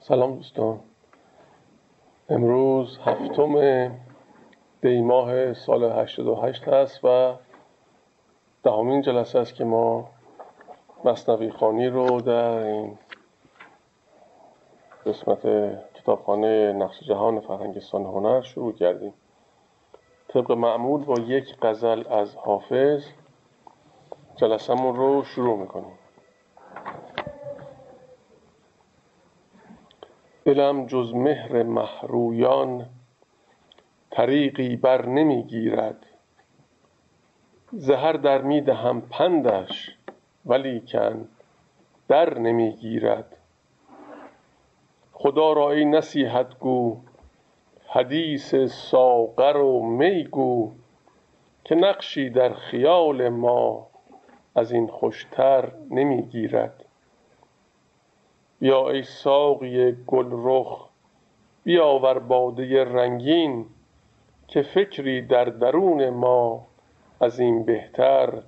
سلام دوستان. امروز هفتم دی ماه سال 88 هست و دهمین جلسه است که ما مصنوی خانی رو در این قسمت کتابخانه نقش جهان فرهنگستان هنر شروع کردیم. طبق معمول با یک غزل از حافظ جلسمون رو شروع می‌کنیم. دلم جز مهر محرویان طریقی بر نمی‌گیرد. زهر در می‌دهم پندش ولیکن در نمی‌گیرد. خدا را ای نصیحت گو حدیث ساغر و می گو که نقشی در خیال ما از این خوشتر نمی‌گیرد. بیا ای ساقی گلرخ بیاور باده رنگین که فکری در درون ما از این بهتر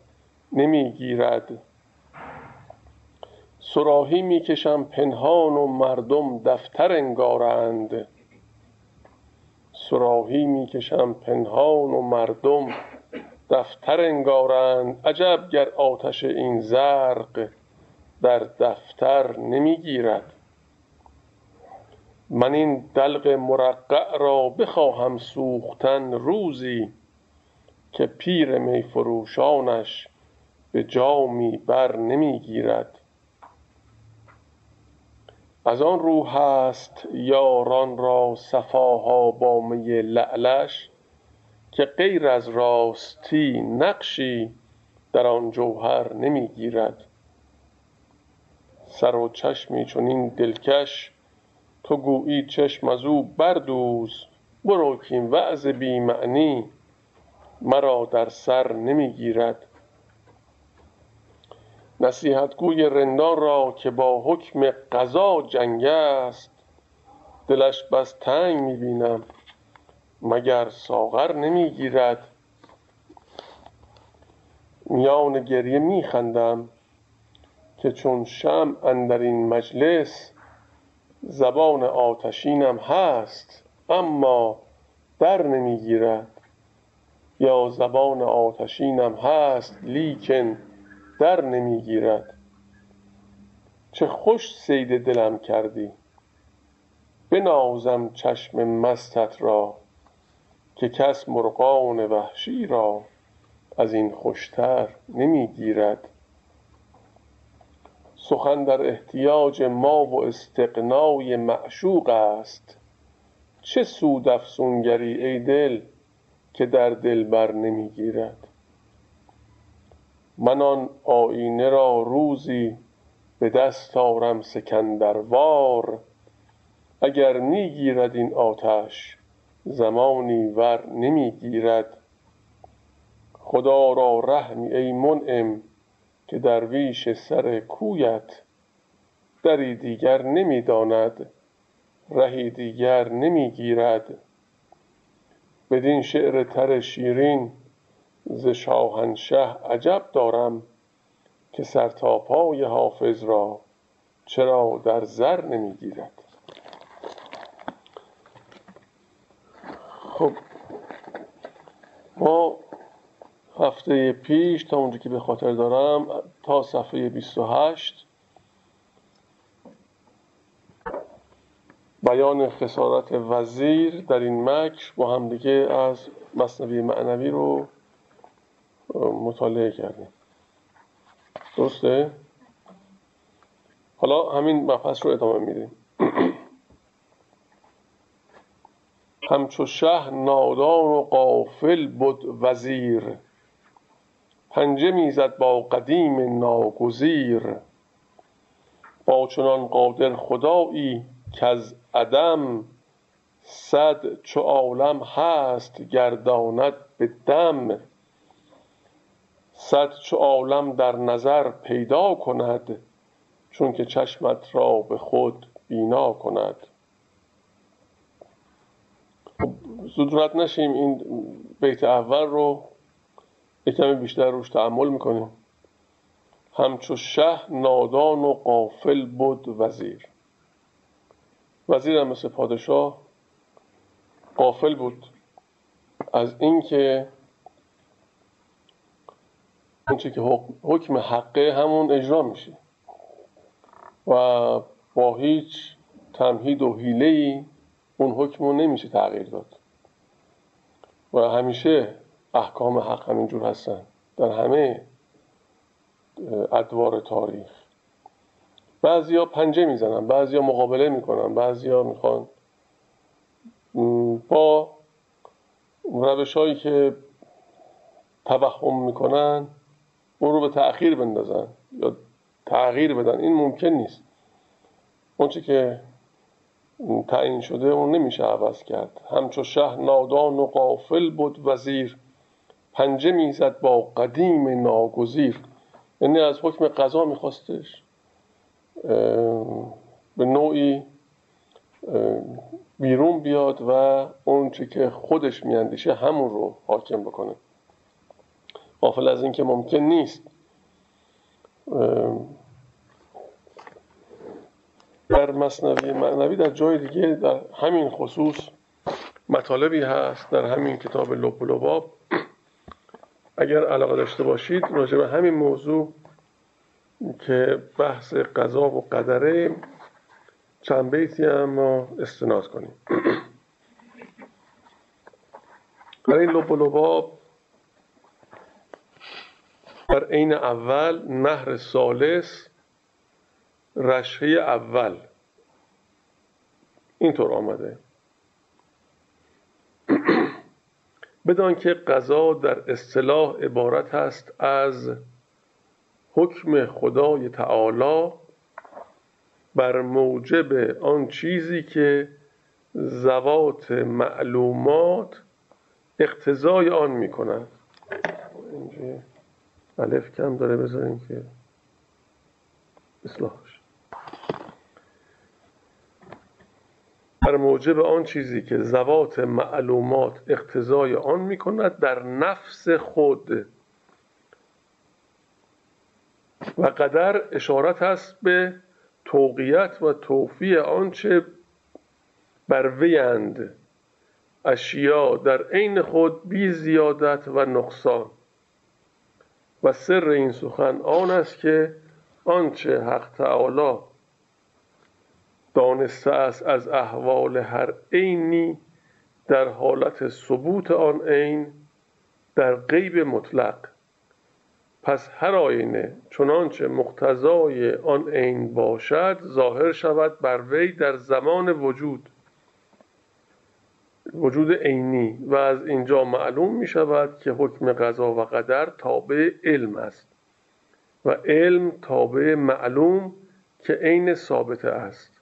نمی‌گیرد. صراحی می‌کشم پنهان و مردم دفتر انگارند. صراحی می‌کشم پنهان و مردم دفتر انگارند. عجب گر آتش این زرق در دفتر نمی‌گیرد. من این دلق مرقع را بخواهم سوختن روزی که پیر می فروشانش به جامی بر نمی‌گیرد. از آن رو هست یاران را صفاها با می لعلش. که غیر از راستی نقشی در آن جوهر نمی‌گیرد. سر و چشمی چنین دلکش تو گویی چشم از او بردوز. برو کاین وعظ بی معنی مرا در سر نمی‌گیرد. نصیحت گوی رندان را که با حکم قضا جنگ است دلش بس تنگ می بینم مگر ساغر نمی‌گیرد؟ میان گریه می خندم که چون شمع اندر این مجلس زبان آتشینم هست اما در نمی‌گیرد. یا زبان آتشینم هست لیکن در نمی‌گیرد. چه خوش صید دلم کردی بنازم چشم مستت را. که کس مرغان وحشی را از این خوشتر نمی‌گیرد سخن در احتیاج ما و استغنای معشوق است. چه سود افسونگری ای دل که در دلبر نمی‌گیرد من آن آیینه را روزی به دست آرم سکندروار اگر می گیرد این آتش زمانی ور نمی‌گیرد. خدا را رحمی ای منعم که درویش سر کویت دری دیگر نمی داند رهی دیگر نمی‌گیرد. بدین شعر تر شیرین ز شاهنشه عجب دارم که سرتاپای حافظ را چرا در زر نمی‌گیرد. خب ما هفته پیش تا اونجا که به خاطر دارم تا صفحه 28 بیان خسارت وزیر در این مکر با همدیگه از مصنوی معنوی رو مطالعه کردیم درسته؟ حالا همین مبحث رو ادامه میدیم همچو شه نادان و غافل بود وزیر. پنجه می‌زد با قدیم ناگزیر. با چنان قادر خدایی کز عدم صد چو عالم هست گرداند به دم. صد چو عالم در نظر پیدا کند چون که چشمت را به خود بینا کند. زود رد نشیم این بیت اول رو کمی بیشتر روش تعمل می‌کنیم. همچو شه نادان و قافل بود وزیر. وزیر هم مثل پادشاه قافل بود. از اینکه اونچه که حکم حقه همون اجرا میشه. و با هیچ تمهید و حیله اون حکم رو نمیشه تغییر داد. و همیشه احکام حق همینجور هستن. در همه ادوار تاریخ. بعضیا پنجه می‌زنن بعضیا مقابله می‌کنن بعضیا می‌خوان با روش هایی که توهم می‌کنن اون رو به تأخیر بندازن یا تغییر بدن. این ممکن نیست. اونچه که تعیین شده اون نمیشه عوض کرد. همچو شه نادان و قافل بود وزیر پنجه می‌زد با قدیم ناگزیر. یعنی از حکم قضا میخواستش. به نوعی بیرون بیاد و اون که خودش میاندیشه همون رو حاکم بکنه. غافل از اینکه ممکن نیست. در مصنوی معنوی در جای دیگه در همین خصوص مطالبی هست در همین کتاب لب و لباب. اگر علاقه داشته باشید راجع به همین موضوع که بحث قضا و قدره چند بیتی هم ما استناد کنیم. در این لب و لباب در عین اول نهر سالس رشحه اول اینطور آمده. بدان که قضا در اصطلاح عبارت است از حکم خدای تعالی بر موجب آن چیزی که زوات معلومات اقتضای آن می کند الف کم داره بذاریم که اصلاحش بر موجب آن چیزی که زوات معلومات اقتضای آن می کند در نفس خود. و قدر اشارت است به توقیت و توفی آنچه بر ویند اشیا در عین خود بی زیادت و نقصان. و سر این سخن آن است که آنچه حق تعالی دانسته است از احوال هر عینی در حالت ثبوت آن عین در غیب مطلق. پس هر آینه چنانچه مقتضای آن عین باشد ظاهر شود بر وی در زمان وجود وجود عینی. و از اینجا معلوم می شود که حکم قضا و قدر تابع علم است. و علم تابع معلوم که عین ثابته است.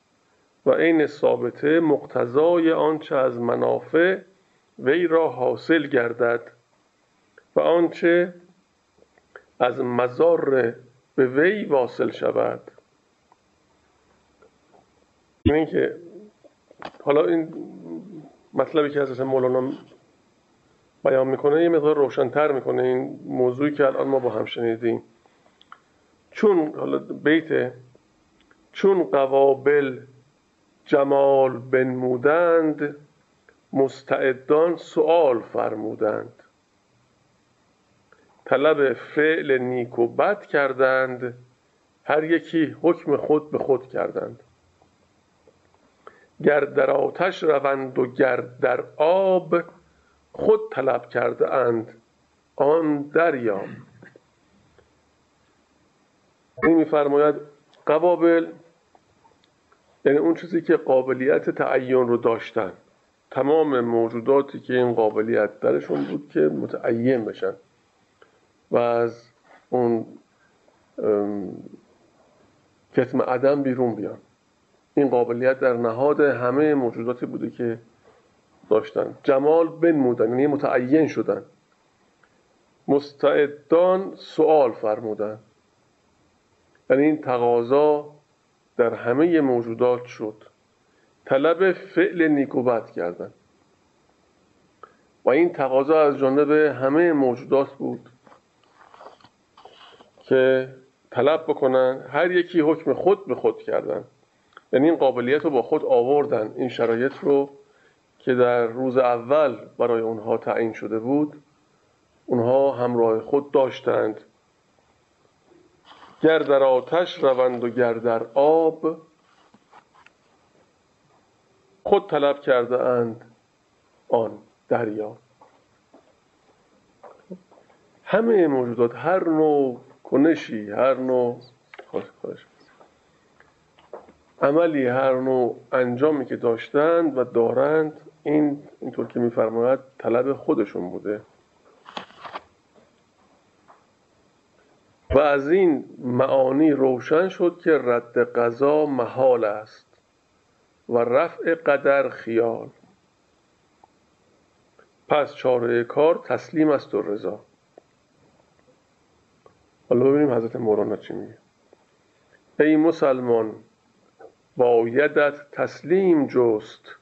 و عین ثابته مقتضای آنچه از منافع وی را حاصل گردد و آنچه از مزار به وی واصل شود. این که حالا این مطلبی که حضرت مولانا بیان می‌کنه یه مقدار روشنتر می‌کنه این موضوعی که الان ما با هم شنیدیم. چون حالا بیت چون قوابل جمال بنمودند مستعدان سؤال فرمودند. طلب فعل نیک و بد کردند هر یکی حکم خود به خود کردند. گر در آتش روند و گر در آب خود طلب کرده اند آن دریاب. این میفرماید قبابل یعنی اون چیزی که قابلیت تعین رو داشتن. تمام موجوداتی که این قابلیت درشون بود که متعین بشن. و از اون کتم عدم بیرون بیان. این قابلیت در نهاد همه موجوداتی بوده که داشتن. جمال بنمودن یعنی متعین شدن. مستعدان سوال فرمودن. یعنی این تقاضا در همه موجودات شد. طلب فعل نیکوبت کردن. و این تقاضا از جانب همه موجودات بود که طلب بکنن هر یکی حکم خود به خود کردن. یعنی این قابلیت رو با خود آوردن این شرایط رو که در روز اول برای اونها تعیین شده بود اونها همراه خود داشتند. گر در آتش روند و گر در آب خود طلب کرده اند آن دریا. همه موجودات هر نوع کنشی هر نوع عملی هر نوع انجامی که داشتند و دارند این اینطور که میفرماید طلب خودشون بوده. و از این معانی روشن شد که رد قضا محال است و رفع قدر خیال. پس چاره کار تسلیم است و رضا. حالا ببینیم حضرت مولانا چی میگه. ای مسلمان بایدت تسلیم جست.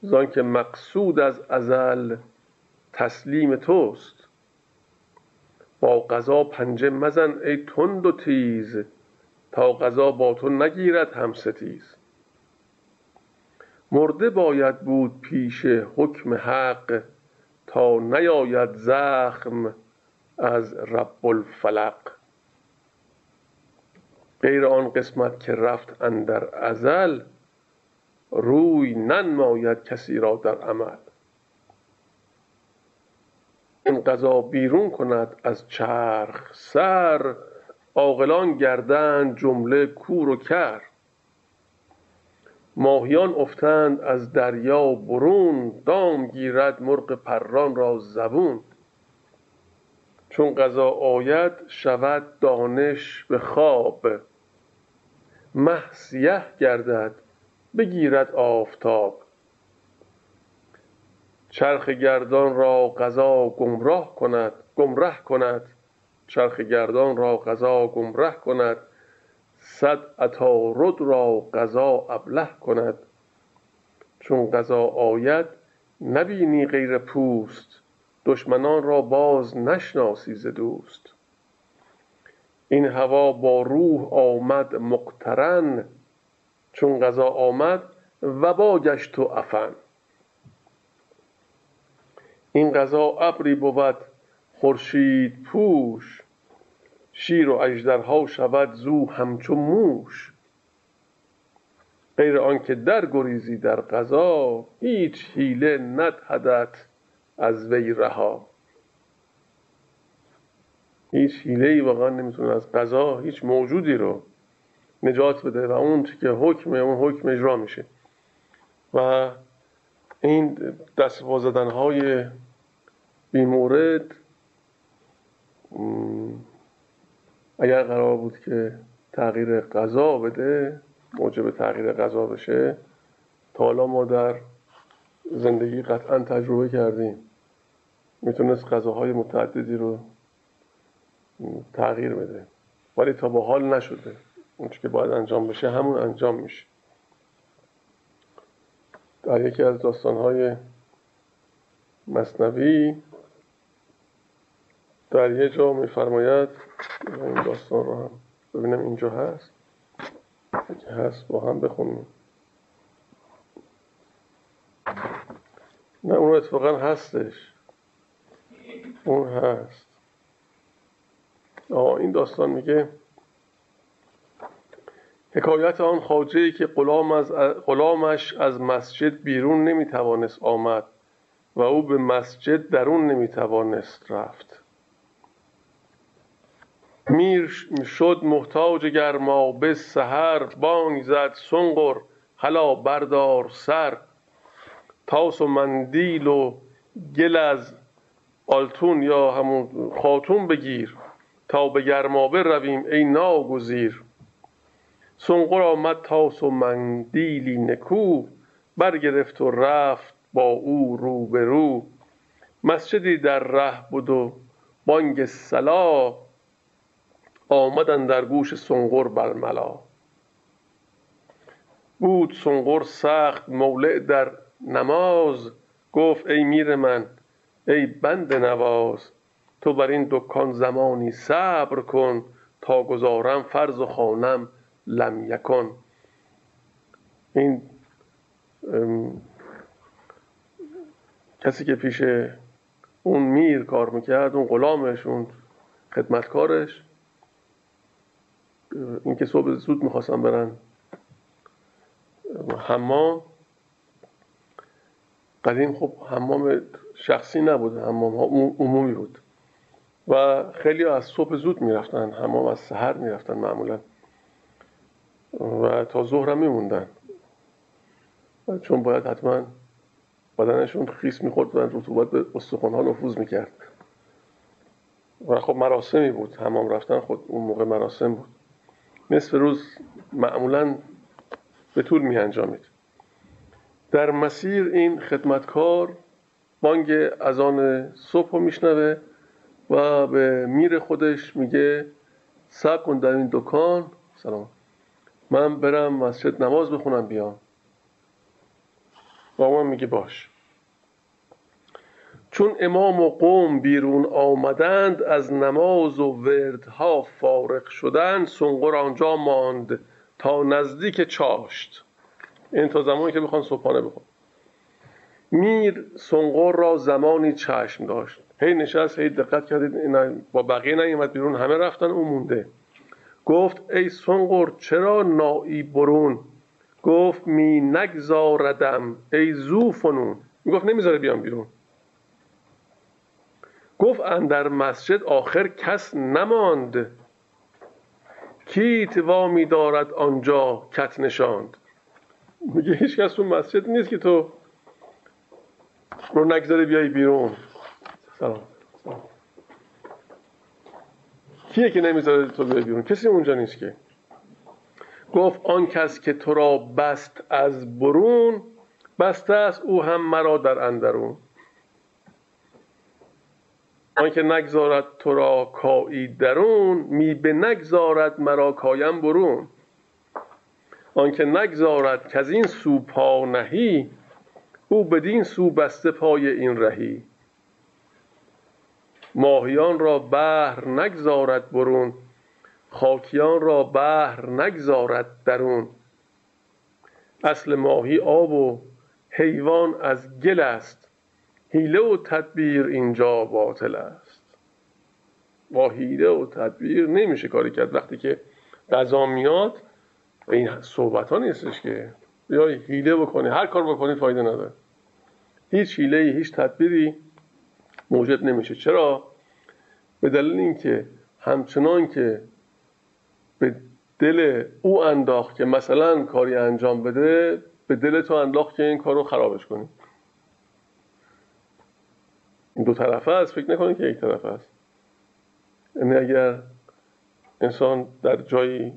زان که مقصود از ازل تسلیم توست. با قضا پنجه مزن ای تند و تیز تا قضا با تو نگیرد هم ستیز مرده باید بود پیش حکم حق تا نیاید زخم از رب الفلق. غیر آن قسمت که رفت اندر ازل روی ننماید کسی را در عمل. این قضا بیرون کند از چرخ سر عاقلان گردند جمله کور و کر. ماهیان افتند از دریا برون دام گیرد مرغ پران را زبون. چون قضا آید شود دانش به خواب. مه سیه گردد بگیرد آفتاب. چرخ گردان را قضا گمراه کند گمره کند. چرخ گردان را قضا گمره کند. صد عطارد را قضا ابله کند. چون قضا آید نبینی غیر پوست. دشمنان را باز نشناسی ز دوست. این هوا با روح آمد مقترن. چون قضا آمد وبا گشت و عفن این قضا ابری بود. خورشید پوش. شیر و اژدرها شود زو همچو موش. غیر آنکه در گریزی در قضا هیچ حیله ندهدت از وی رها. هیچ حیله ای واقعا نمی‌تونه از قضا هیچ موجودی رو نجات بده و اون که حکم اون حکم اجرا میشه. و این دست زدن های بیمورد اگر قرار بود که تغییر غذا بده موجب تغییر غذا بشه تا حالا ما در زندگی قطعا تجربه کردیم. می‌تونست غذاهای متعددی رو تغییر بده. ولی تا با حال نشده. اون که باید انجام بشه همون انجام میشه. در یکی از داستانهای مصنوی در یه جا میفرماید این داستان رو هم. ببینم اینجا هست؟ اگه هست با هم بخونیم. نه اون اتفاقا هستش. اون هست. آه این داستان میگه حکایت آن خاجه که غلام از غلامش از مسجد بیرون نمی‌توانست آمد و او به مسجد درون نمی‌توانست رفت. میر شد محتاج گرما به سهر بانگ زد سنقر هلا بردار سر. تاس و مندیل و گل از آلتون یا همون خاتون بگیر تا به گرمابه رویم ای ناگزیر. سنقر آمد تاس و مندیلی نکو برگرفت و رفت با او رو به رو مسجدی در ره بود و بانگ سلا آمدن در گوش سنقر برملا. بود سنقر سخت مولع در نماز. گفت ای میر من ای بند نواز تو بر این دکان زمانی صبر کن تا گذارم فرض و خانم لم یکن. این کسی که پیش اون میر کار می‌کرد اون غلامش اون خدمتکارش این که صبح زود می‌خواستن برن حمام. قدیم خب حمام شخصی نبود حمام عمومی بود. و خیلی از صبح زود می‌رفتن حمام از سهر می‌رفتن معمولا. و تا ظهر هم میموندن. چون باید حتما بدنشون خیس می‌خورد و رطوبت به استخوانها نفوذ می‌کرد. و خب مراسمی بود حمام رفتن خود اون موقع مراسم بود. نصف روز معمولا به طول می انجامید در مسیر این خدمتکار بانگ از آن صبح رو میشنوه و به میر خودش میگه سب کن در این دکان سلام. من برم مسجد نماز بخونم بیام. من میگه باش. چون امام و قوم بیرون آمدند از نماز و وردها فارغ شدند سنقر آنجا ماند تا نزدیک چاشت. این تا زمانی که بخوان صبحانه بخون. میر سنقر را زمانی چشم داشت. هی نشست هی دقت کردید با بقیه نیومد بیرون همه رفتن اون مونده. گفت ای سنقر چرا نایی برون؟ گفت می نگذاردم ای زوفنون. گفت نمی‌ذاره بیام بیرون. گفت اندر مسجد آخر کس نماند. کیت وامی دارد آنجا کت نشاند. میگه هیچ کس تو مسجد نیست که تو رو نگذاره بیای بیرون؟ سلام. کیه که نمی‌ذاره تو بیای بیرون؟ کسی اونجا نیست که. گفت آن کس که تو را بست از برون بسته است او هم مرا در اندرون. آنکه نگذارد تو را کایی درون می به نگذارد مرا کایم برون. آنکه نگذارد که از این سو پا نهی او بدین سو بسته پای این رهی. ماهیان را بحر نگذارد برون خاکیان را بحر نگذارد درون. اصل ماهی آب و حیوان از گل است حیله و تدبیر اینجا باطل است. با حیله و تدبیر نمیشه کاری کرد. وقتی که غذا میاد این صحبت ها نیستش که. یا حیله بکنی هر کار بکنی فایده نداره. هیچ حیله هیچ تدبیری موجود نمیشه. چرا؟ به دلیل اینکه همچنان که به دل او انداخت که مثلا کاری انجام بده به دل تو انداخت که این کار رو خرابش کنی. این دو طرفه است. فکر نکنید که یک طرفه است. یعنی اگر انسان در جایی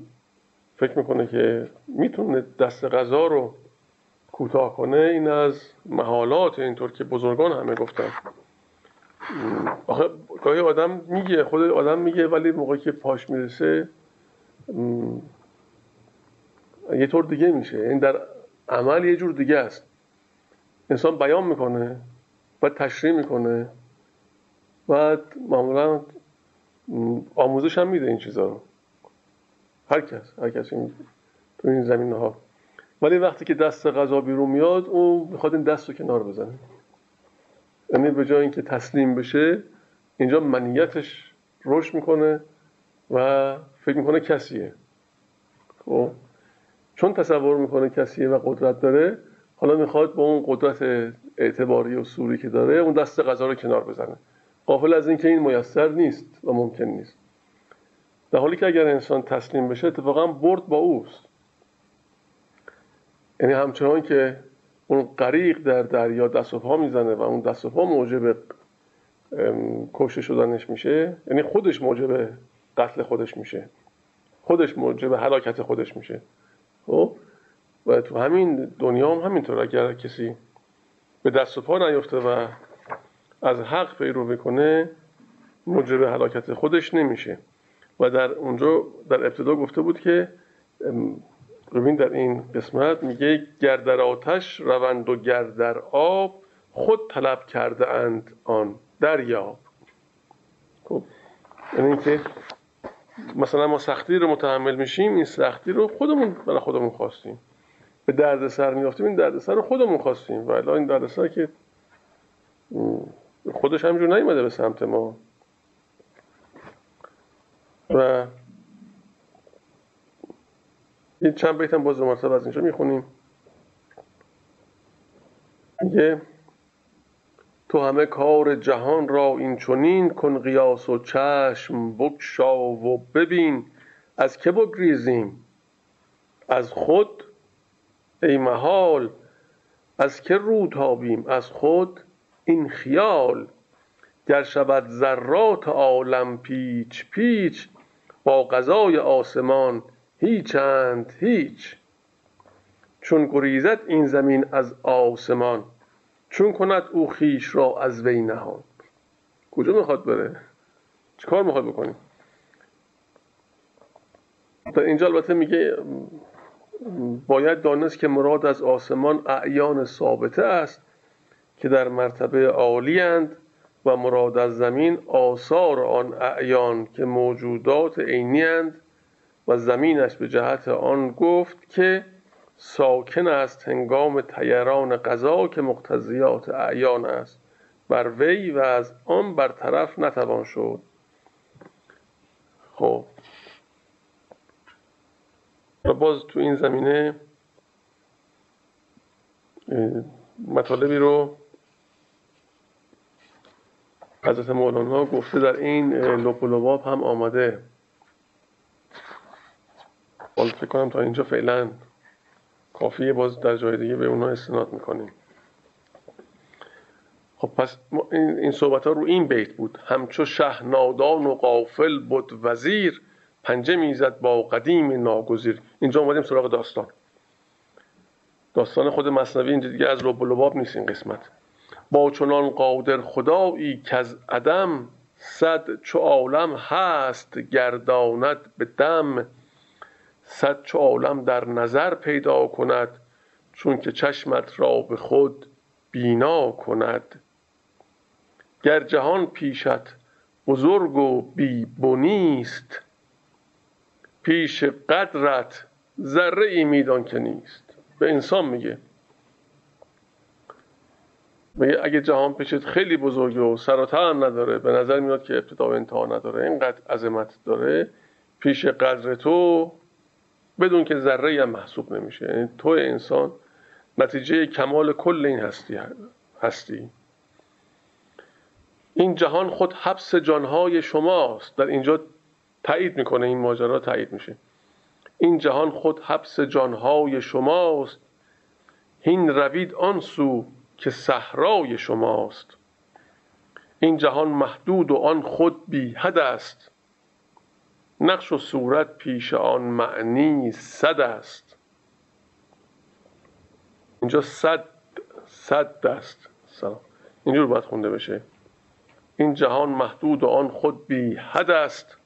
فکر می‌کنه که می‌تونه دست غذا رو کوتاه کنه این از محالات اینطور که بزرگان همه گفتن. آخه گاهی آدم میگه خود آدم میگه ولی موقعی که پاش می‌رسه یه طور دیگه میشه. این در عمل یه جور دیگه است. انسان بیان می‌کنه و تشریح می‌کنه بعد معمولا آموزش هم میده این چیزا رو. هر کس هر کس این تو این زمین ها ولی وقتی که دست غذا بیرون میاد اون می‌خواد این دست رو کنار بزنه. یعنی به جای اینکه تسلیم بشه اینجا منیتش رشد می‌کنه و فکر می‌کنه کسیه. خب چون تصور می‌کنه کسیه و قدرت داره حالا می‌خواد با اون قدرت اعتباری و سوری که داره اون دست غذا رو کنار بزنه. قافل از اینکه این میسر نیست و ممکن نیست. در حالی که اگر انسان تسلیم بشه اتفاقا برد با اوست. یعنی همچنان که اون غریق در دریا دست و پا می‌زنه و اون دست و پا موجب کشته شدنش میشه. یعنی خودش موجب قتل خودش میشه. خودش موجب حلاکت خودش میشه. خب؟ و تو همین دنیا هم همینطور اگر کسی به دست و پا نیفته و از حق پیرو بکنه موجب حلاکت خودش نمیشه. و در اونجا در ابتدا گفته بود که ببین در این قسمت میگه گردر آتش روند و گردر آب خود طلب کرده اند آن دریاب. خب یعنی اینکه مثلا ما سختی رو متحمل میشیم این سختی رو خودمون برای خودمون خواستیم. به دردسر میافتیم این دردسر رو خودمون خواستیم. و این دردسر که خودش همجور نیومده به سمت ما. و این چند بیت هم باز مرتب از اینجا می‌خونیم. میگه تو همه کار جهان را این چونین کن قیاس و چشم بکشا و ببین. از که بگریزیم؟ از خود؟ ای محال از که رو تابیم؟ از خود؟ این خیال. گر شود ذرات عالم پیچ پیچ با قضای آسمان هیچند هیچ. چون گریزد این زمین از آسمان چون کند او خیش را از وی نهان. کجا می‌خواد بره؟ کار می‌خواد بکنیم در اینجا البته میگه باید دانست که مراد از آسمان اعیان ثابته است که در مرتبه عالی اند و مراد از زمین آثار آن اعیان که موجودات عینی اند. و زمینش به جهت آن گفت که ساکن است هنگام تیران قضا که مقتضیات اعیان است. بر وی و از آن برطرف نتوان شد. خب. و باز تو این زمینه مطالبی رو حضرت مولانا گفته در این لب هم آمده. فکر کنم تا اینجا فعلا کافیه باز در جای دیگه به اونها استناد می‌کنیم. خب پس این صحبت ها رو این بیت بود. همچو شه نادان و قافل بود وزیر پنجه می‌زد با قدیم ناگزیر. اینجا اومدیم سراغ داستان. داستان خود مصنوی اینجا دیگه از رب لباب نیست این قسمت. با چنان قادر خدایی که از عدم صد چو عالم هست گرداند به دم. صد چو عالم در نظر پیدا کند چون که چشمت را به خود بینا کند. گر جهان پیشت بزرگ و بی بنیست پیش قدرت ذره ای میدان که نیست. به انسان میگه. میگه اگه جهان پیشت خیلی بزرگه و سر نداره به نظر میاد که ابتدا و انتها نداره. اینقدر عظمت داره. پیش قدر تو بدون که ذره هم محسوب نمیشه. یعنی تو انسان نتیجه کمال کل این هستی هستی. این جهان خود حبس جانهای شماست. در اینجا تایید می‌کنه این ماجرا تایید میشه. این جهان خود حبس جانهای شماست. هین روید آن سو که صحرای شماست. این جهان محدود و آن خود بی حد است. نقش و صورت پیش آن معنی صد است. اینجا صد صد است سلام. اینجور باید خونده بشه. این جهان محدود و آن خود بی حد است.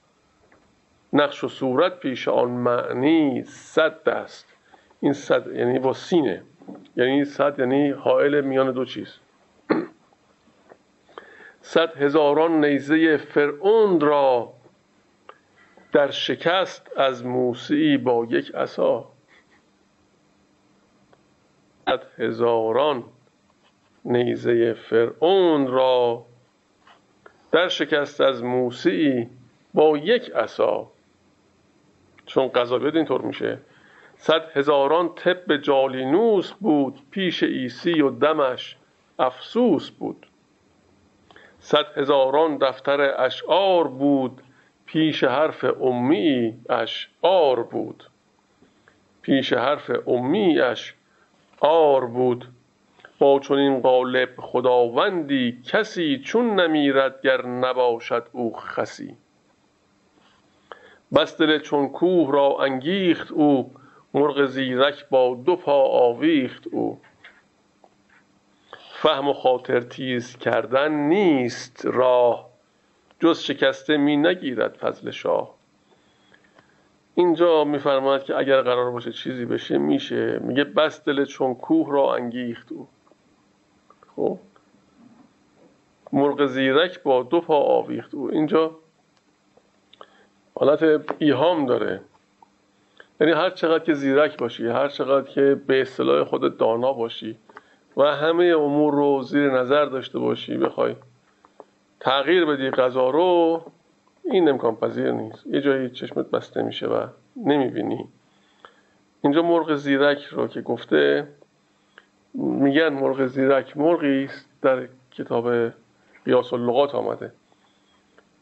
نقش و صورت پیش آن معنی صد است این صد یعنی با سینه. یعنی صد یعنی حائل میان دو چیز. صد هزاران نیزه فرعون را در شکست از موسی با یک عصا. صد هزاران نیزه فرعون را در شکست از موسی با یک عصا. چون قضاویت اینطور میشه. صد هزاران طب جالینوس بود پیش ایسی و دمش افسوس بود. صد هزاران دفتر اشعار بود پیش حرف امی اشعار بود. پیش حرف امی آر بود. با چنین قالب خداوندی کسی چون نمیرد گر نباشد او خسی. بس دل چون کوه را انگیخت او مرغ زیرک با دو پا آویخت او. فهم و خاطر تیز کردن نیست راه. جز شکسته می نگیرد فضل شاه. اینجا میفرماید که اگر قرار باشه چیزی بشه میشه. میگه بس دل چون کوه را انگیخت او. خب؟ مرغ زیرک با دو پا آویخت او. اینجا حالت ایهام داره. یعنی هر چقدر که زیرک باشی هر چقدر که به اصطلاح خود دانا باشی و همه امور رو زیر نظر داشته باشی بخوای تغییر بدی غذا رو این امکان پذیر نیست. یه جایی چشمت بسته میشه و نمی‌بینی. اینجا مرغ زیرک رو که گفته میگن مرغ زیرک مرغی است در کتاب قیاس اللغات آمده.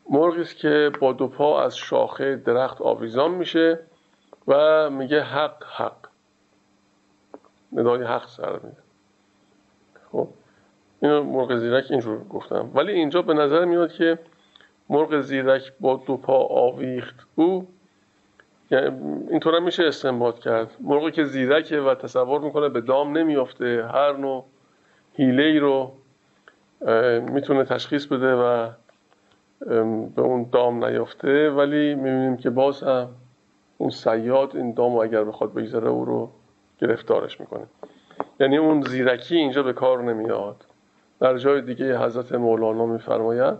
مرغی است که با دو پا از شاخه درخت آویزان میشه و میگه حق حق. ندای حق سر میده. خب. اینو مرغ زیرک اینجور گفتم. ولی اینجا به نظر میاد که مرغ زیرک با دو پا آویخت. او یعنی اینطور هم میشه استنباط کرد. مرغی که زیرکه و تصور می‌کنه به دام نمیافته. هر نوع حیله ای رو می‌تونه تشخیص بده و به اون دام نیافته. ولی می‌بینیم که باز هم اون سیاد این دام اگر بخواد بگذره او رو گرفتارش می‌کنه. یعنی اون زیرکی اینجا به کار نمیاد. در جای دیگه حضرت مولانا میفرماید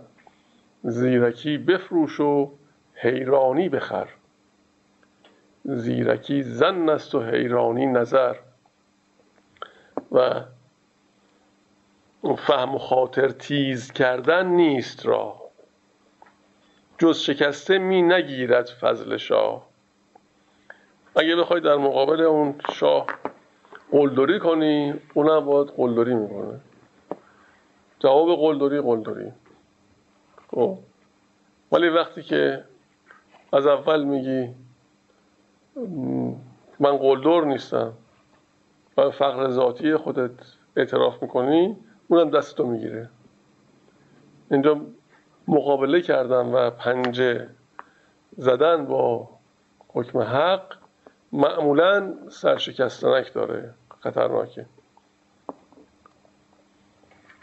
زیرکی بفروش و حیرانی بخر. زیرکی زن است و حیرانی نظر. و فهم و خاطر تیز کردن نیست را. جز شکسته می نگیرد فضل شاه. اگه بخوای در مقابل اون شاه قلدری کنی اونم باید قلدری می‌کنه. جواب قلدری قلدری. خب. ولی وقتی که از اول میگی من قلدر نیستم و فقر ذاتی خودت اعتراف می‌کنی اونم دستتو می‌گیره. اینجا مقابله کردن و پنجه زدن با حکم حق معمولا سرشکستنک داره خطرناکه.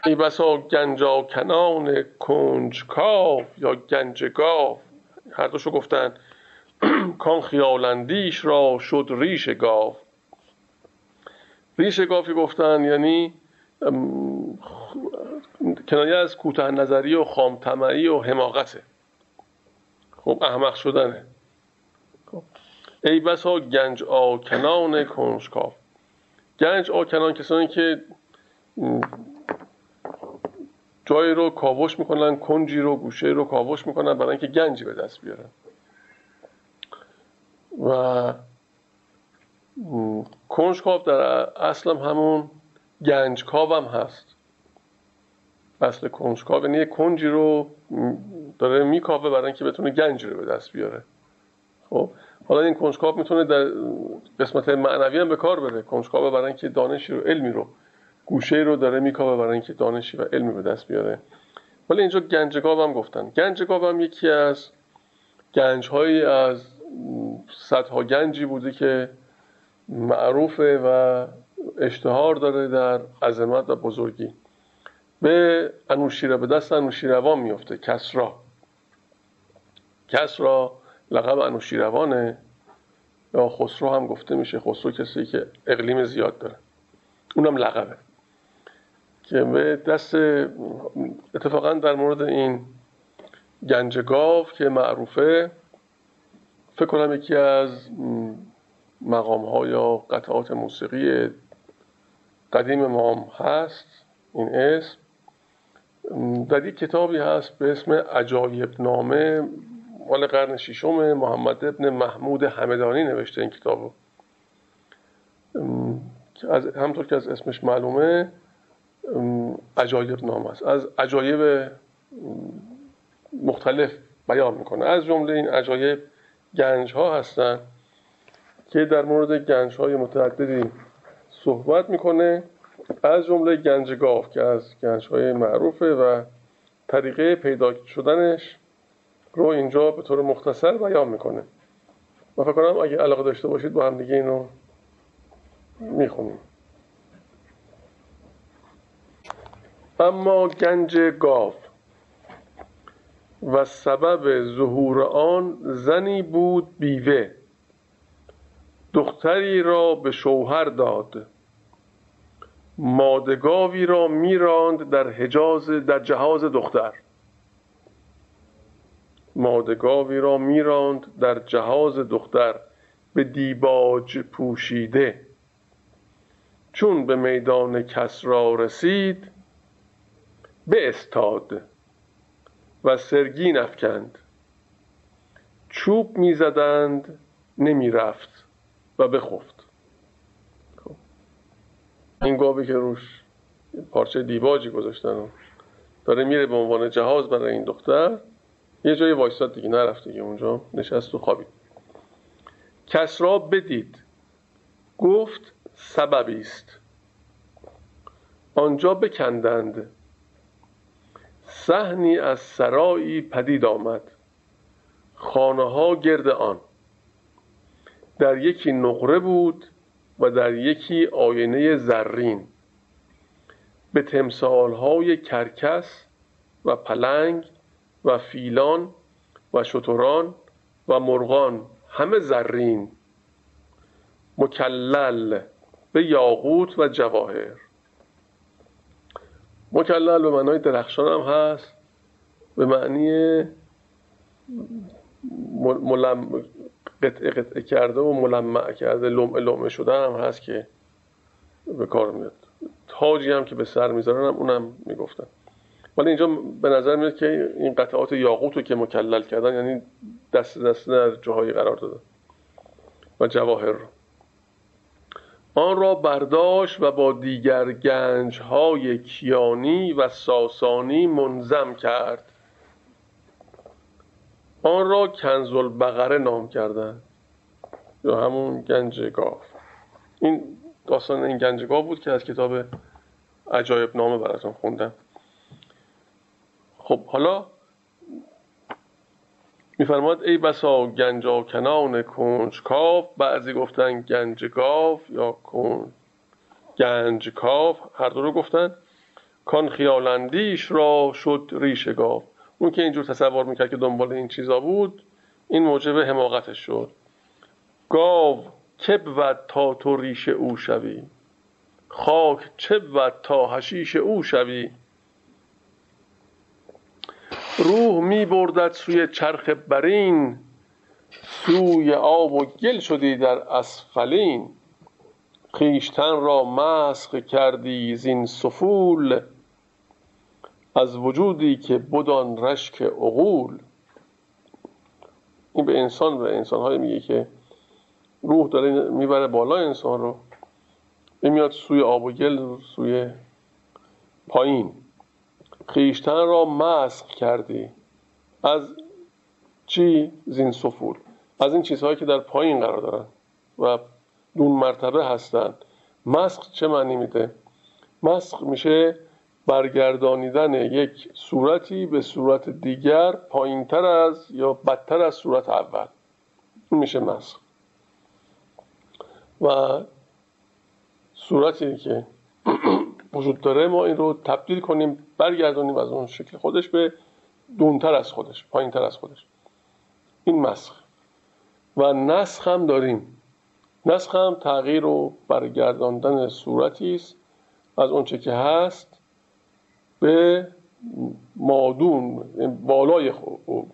ای بسا گنجا کنان کنجکاو یا گنجگاو؟ هر دوشو گفتن کان خیالندیش را شد ریش گاو. ریش گافی گفتن یعنی کنایه از کوتاه نظری و خامتمعی و حماقته. خب احمق شدنه. خب. ای بسا گنج آکنان کنجکاو. گنج آکنان کسانی که جایی رو کاوش می‌کنن کنجی رو گوشه رو کاوش می‌کنن برای اینکه گنجی به دست بیارن. و کنجکاو در اصلم همون گنجکاو هم هست. اصل کنجکاو یعنی کنجی رو داره میکاوه برای اینکه بتونه گنجی رو به دست بیاره. خب؟ حالا این کنجکاو می‌تونه در قسمت معنوی هم به کار بره. کنجکاو برای اینکه دانشی رو علمی رو گوشه رو داره میکاوه برای اینکه دانشی و علمی به دست بیاره. ولی اینجا گنجگاو هم گفتن. گنجگاو هم یکی از گنج از صدها گنجی بوده که معروفه و اشتهار داره در عظمت و بزرگی. به انوشیره به دست انوشیروان میفته کسرا. کسرا لقب انوشیروانه. یا خسرو هم گفته میشه. خسرو کسی که اقلیم زیاد داره. اونم لقبه. که به دست اتفاقا در مورد این گنج گاو که معروفه فکر کنم یکی از مقام ها یا قطعات موسیقی قدیم ما هست این اسم. در یک کتابی هست به اسم عجایب نامه مال قرن ششم محمد ابن محمود همدانی نوشته این کتابو از همطور که از اسمش معلومه عجایب نام است. از عجایب مختلف بیان می‌کنه. از جمله این عجایب گنج ها هستن که در مورد گنج های متعددی صحبت می‌کنه. از جمله گنج گاف که از گنج های معروفه و طریقه پیدا شدنش رو اینجا به طور مختصر بیان می‌کنه. و فکر کنم اگه علاقه داشته باشید با هم دیگه اینو می‌خونیم. اما گنج گاو و سبب ظهور آن زنی بود بیوه. دختری را به شوهر داد. مادگاوی را میراند در حجاز در جهاز دختر. مادگاوی را میراند در جهاز دختر به دیباج پوشیده. چون به میدان کسرا رسید به استاد و سرگین افکند. چوب می‌زدند نمی‌رفت و بخفت. خب. این گاوی که روش پارچه دیباجی گذاشتن داره میره به عنوان جهاز برای این دختر یه جای وایستاد دیگه نرفت دیگه اونجا نشست و خوابید. کس را بدید. گفت سببی است. آنجا بکندند. صحنی از سرایی پدید آمد. خانه ها گرد آن. در یکی نقره بود و در یکی آینه زرین. به تمثال های کرکس و پلنگ و فیلان و شتران و مرغان همه زرین. مکلل به یاقوت و جواهر. مکلل به معنای درخشان هم هست. به معنی ملم قطعه قطعه کرده و ملمع کرده لمعه لمعه شده هم هست که به کار میاد. تاجی هم که به سر می‌ذارن هم اونم می‌گفتن. ولی اینجا به نظر میاد که این قطعات یاقوت رو که مکلل کردن یعنی دست دست در جاهایی قرار دادن. و جواهر رو. آن را برداشت و با دیگر گنج های کیانی و ساسانی منظم کرد. آن را کنزل بقره نام کردن یا همون گنج گاف این داستان این گنج گاف بود که از کتاب عجایب نامه براتون خوندم. خب حالا میفرماد ای بسا گنجا کنان کنج کاف بعضی گفتن گنج گاف یا کن گنج کاف هر دو رو گفتن. کان خیالندیش را شد ریش گاف اون که اینجور تصور می‌کرد که دنبال این چیزا بود این موجب حماقتش شد. گاو که بود تا تو ریش او شوی؟ خاک چه بود تا حشیش او شوی؟ روح می بردد سوی چرخ برین سوی آب و گل شدی در اسفلین. خیشتن را مسخ کردی زین سفول از وجودی که بدان رشک عقول. این به انسان و انسان میگه که روح داره می‌بره بالا انسان رو میاد سوی آب و گل سوی پایین. خیشتن را مسخ کردی. از چی زین سفول؟ از این چیزهایی که در پایین قرار دارن و دون مرتبه هستند مسخ چه معنی میده؟ مسخ میشه برگردانیدن یک صورتی به صورت دیگر پایینتر از یا بدتر از صورت اول. این میشه مسخ. و صورتی که وجود داره ما این رو تبدیل کنیم برگردونیم از اون شکل خودش به دونتر از خودش پایینتر از خودش. این مسخ. و نسخ هم داریم. نسخ هم تغییر و برگرداندن صورتی است از اونچه که هست به مادون بالای,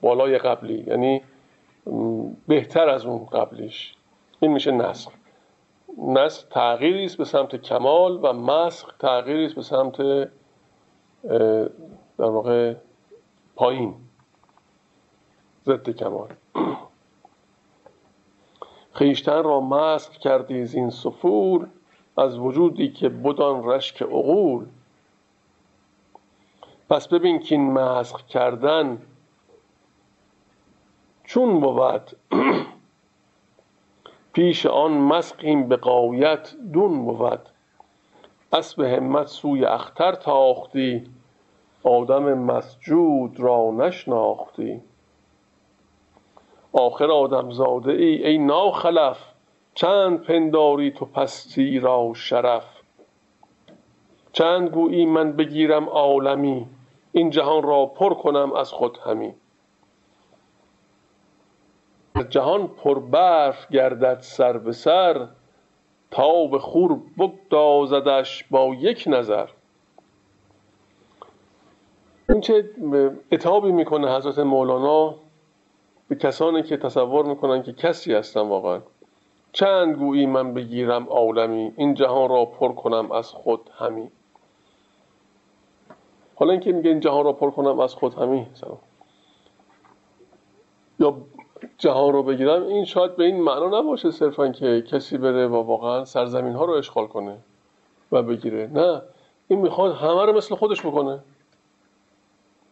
بالای قبلی یعنی بهتر از اون قبلیش. این میشه نسخ. نسخ تغییری است به سمت کمال و مسخ تغییری است به سمت در واقع پایین ضد کمال. خیشتن را مسخ کردی زین سفول از وجودی که بدان رشک عقول. پس ببین که این مسخ کردن چون بود. پیش آن مسقیم به قایت دون بود. اسب همت سوی اختر تاختی آدم مسجود را نشناختی. آخر آدم زاده ای ای ناخلف چند پنداری تو پستی را شرف. چند گویی من بگیرم عالمی این جهان را پر کنم از خود همی. جهان پر برف گردد سر به سر تا به خور بگدازدش با یک نظر. این چه اتابی می‌کنه حضرت مولانا به کسانی که تصور می‌کنن که کسی هستن واقعا. چند گویی من بگیرم عالمی این جهان را پر کنم از خود همی. حالا اینکه میگه این جهان را پر کنم از خود همی یا جهان رو بگیرم این شاید به این معنا نباشه صرفا که کسی بره و واقعا سرزمین ها رو اشغال کنه و بگیره. نه این می‌خواد همه رو مثل خودش بکنه.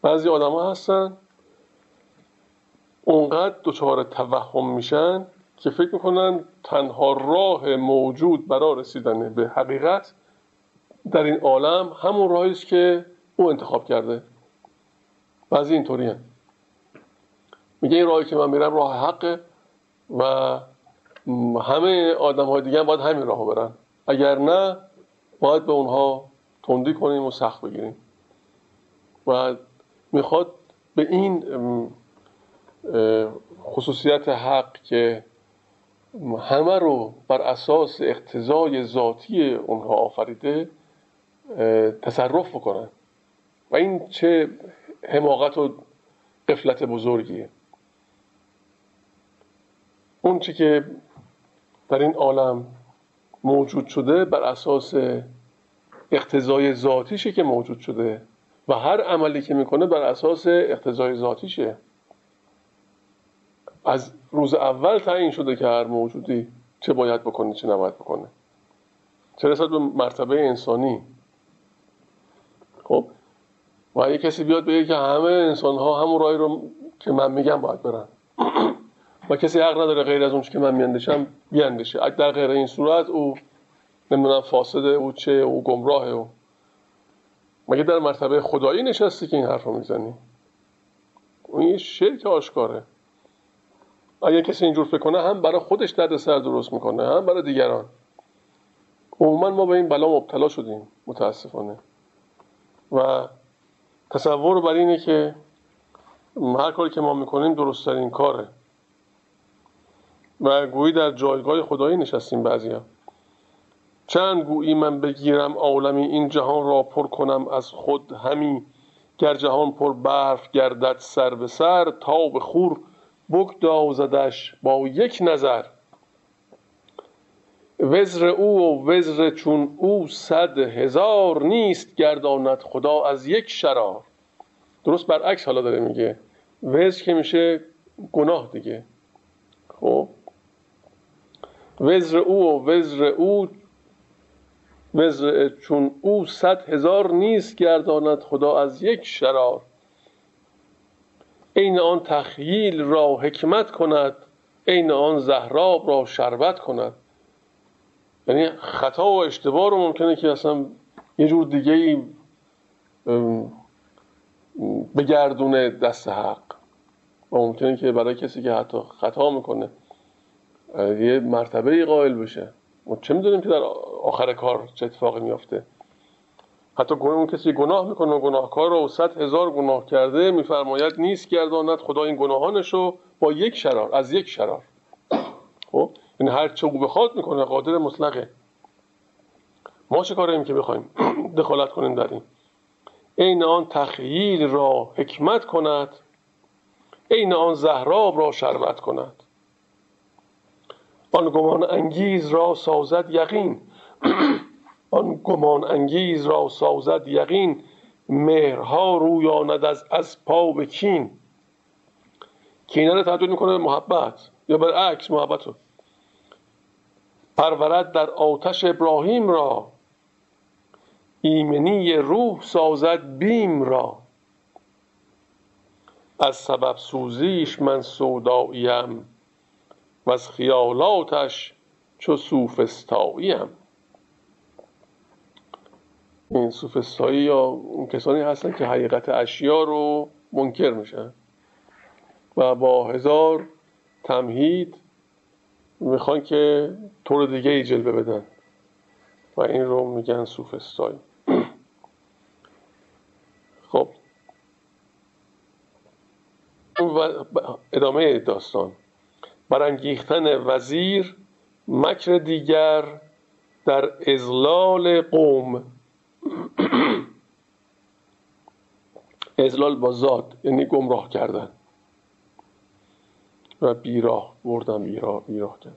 بعضی آدم هستن اونقدر دچار توهم میشن که فکر می‌کنن تنها راه موجود برای رسیدن به حقیقت در این عالم همون راهی است که او انتخاب کرده. بعضی اینطوری. میگه این راهی که من میرم راه حقه و همه آدم های دیگه باید همین راه برن. اگر نه باید به اونها تندی کنیم و سخت بگیریم. و می‌خواد به این خصوصیت حق که همه رو بر اساس اقتضای ذاتی اونها آفریده تصرف بکنن و این چه حماقت و قفلت بزرگیه. اون چی که در این عالم موجود شده بر اساس اقتضای ذاتیشه که موجود شده و هر عملی که می‌کنه بر اساس اقتضای ذاتیشه. از روز اول تعیین شده که هر موجودی چه باید بکنه چه نباید بکنه. چه رسد به مرتبه انسانی. خب؟ و کسی بیاد بگه که همه انسان ها همون رای رو که من میگم باید برن. و کسی حق نداره غیر از اون که من میاندشم بیاندشه در غیر این صورت او نمی‌دونم فاسده او چه او گمراهه او. مگه در مرتبه خدایی نشستی که این حرف رو می‌زنی؟ اون یه شرک آشکاره. اگه کسی اینجور فکر کنه هم برای خودش درد سر درست می‌کنه هم برای دیگران. عموما ما به این بلا مبتلا شدیم متاسفانه. و تصور بر اینه که هر کاری که ما می‌کنیم درست ترین کاره. و گویی در جایگاه خدایی نشستیم بعضی هم. چند گویی من بگیرم عالمی این جهان را پر کنم از خود همی. گر جهان پر برف گردد سر به سر تا به خور بگدازدش با یک نظر. وزر او و وزر چون او صد هزار نیست گرداند خدا از یک شرار. درست برعکس حالا داره میگه. وزر که میشه گناه دیگه. خب؟ وزر او و وزر او وزر چون او صد هزار نیست گرداند خدا از یک شرار. عین آن تخییل را حکمت کند عین آن زهراب را شربت کند. یعنی خطا و اشتباه رو ممکنه که اصلا یه جور دیگه ای بگردونه دست حق. و ممکنه که برای کسی که حتی خطا می‌کنه یه مرتبه قائل بشه. ما چه می‌دونیم که در آخر کار چه اتفاقی میافته؟ حتی اون کسی گناه می‌کنه و گناهکار رو صد هزار گناه کرده میفرماید نیست گرداند خدا این گناهانش رو با یک شرار از یک شرار. خب؟ این هر چه او بخواد می‌کنه قادر مطلقه. ما چه کاریم که بخوایم دخالت کنیم در این؟ عین آن تخییل را حکمت کند عین آن زهراب را شربت کند. آن گمان انگیز را سازد یقین. آن گمان انگیز را سازد یقین. مهرها رویاند از از پا به کین. کینه رو تبدیل می‌کنه محبت. یا برعکس محبت رو. پرورد در آتش ابراهیم را. ایمنی روح سازد بیم را. از سبب سوزیش من سوداییم. و از خیالاتش چو سوفستاییم این سوفستایی یا اون کسانی هستن که حقیقت اشیا رو منکر میشن و با هزار تمهید می‌خوان که طور دیگه ای جلوه بدن و این رو میگن سوفستایی خب. ادامه داستان. برانگیختن وزیر مکر دیگر در ازلال قوم. ازلال با زاد یعنی گمراه کردن. و بیراه بردن بیراه, بیراه کردن.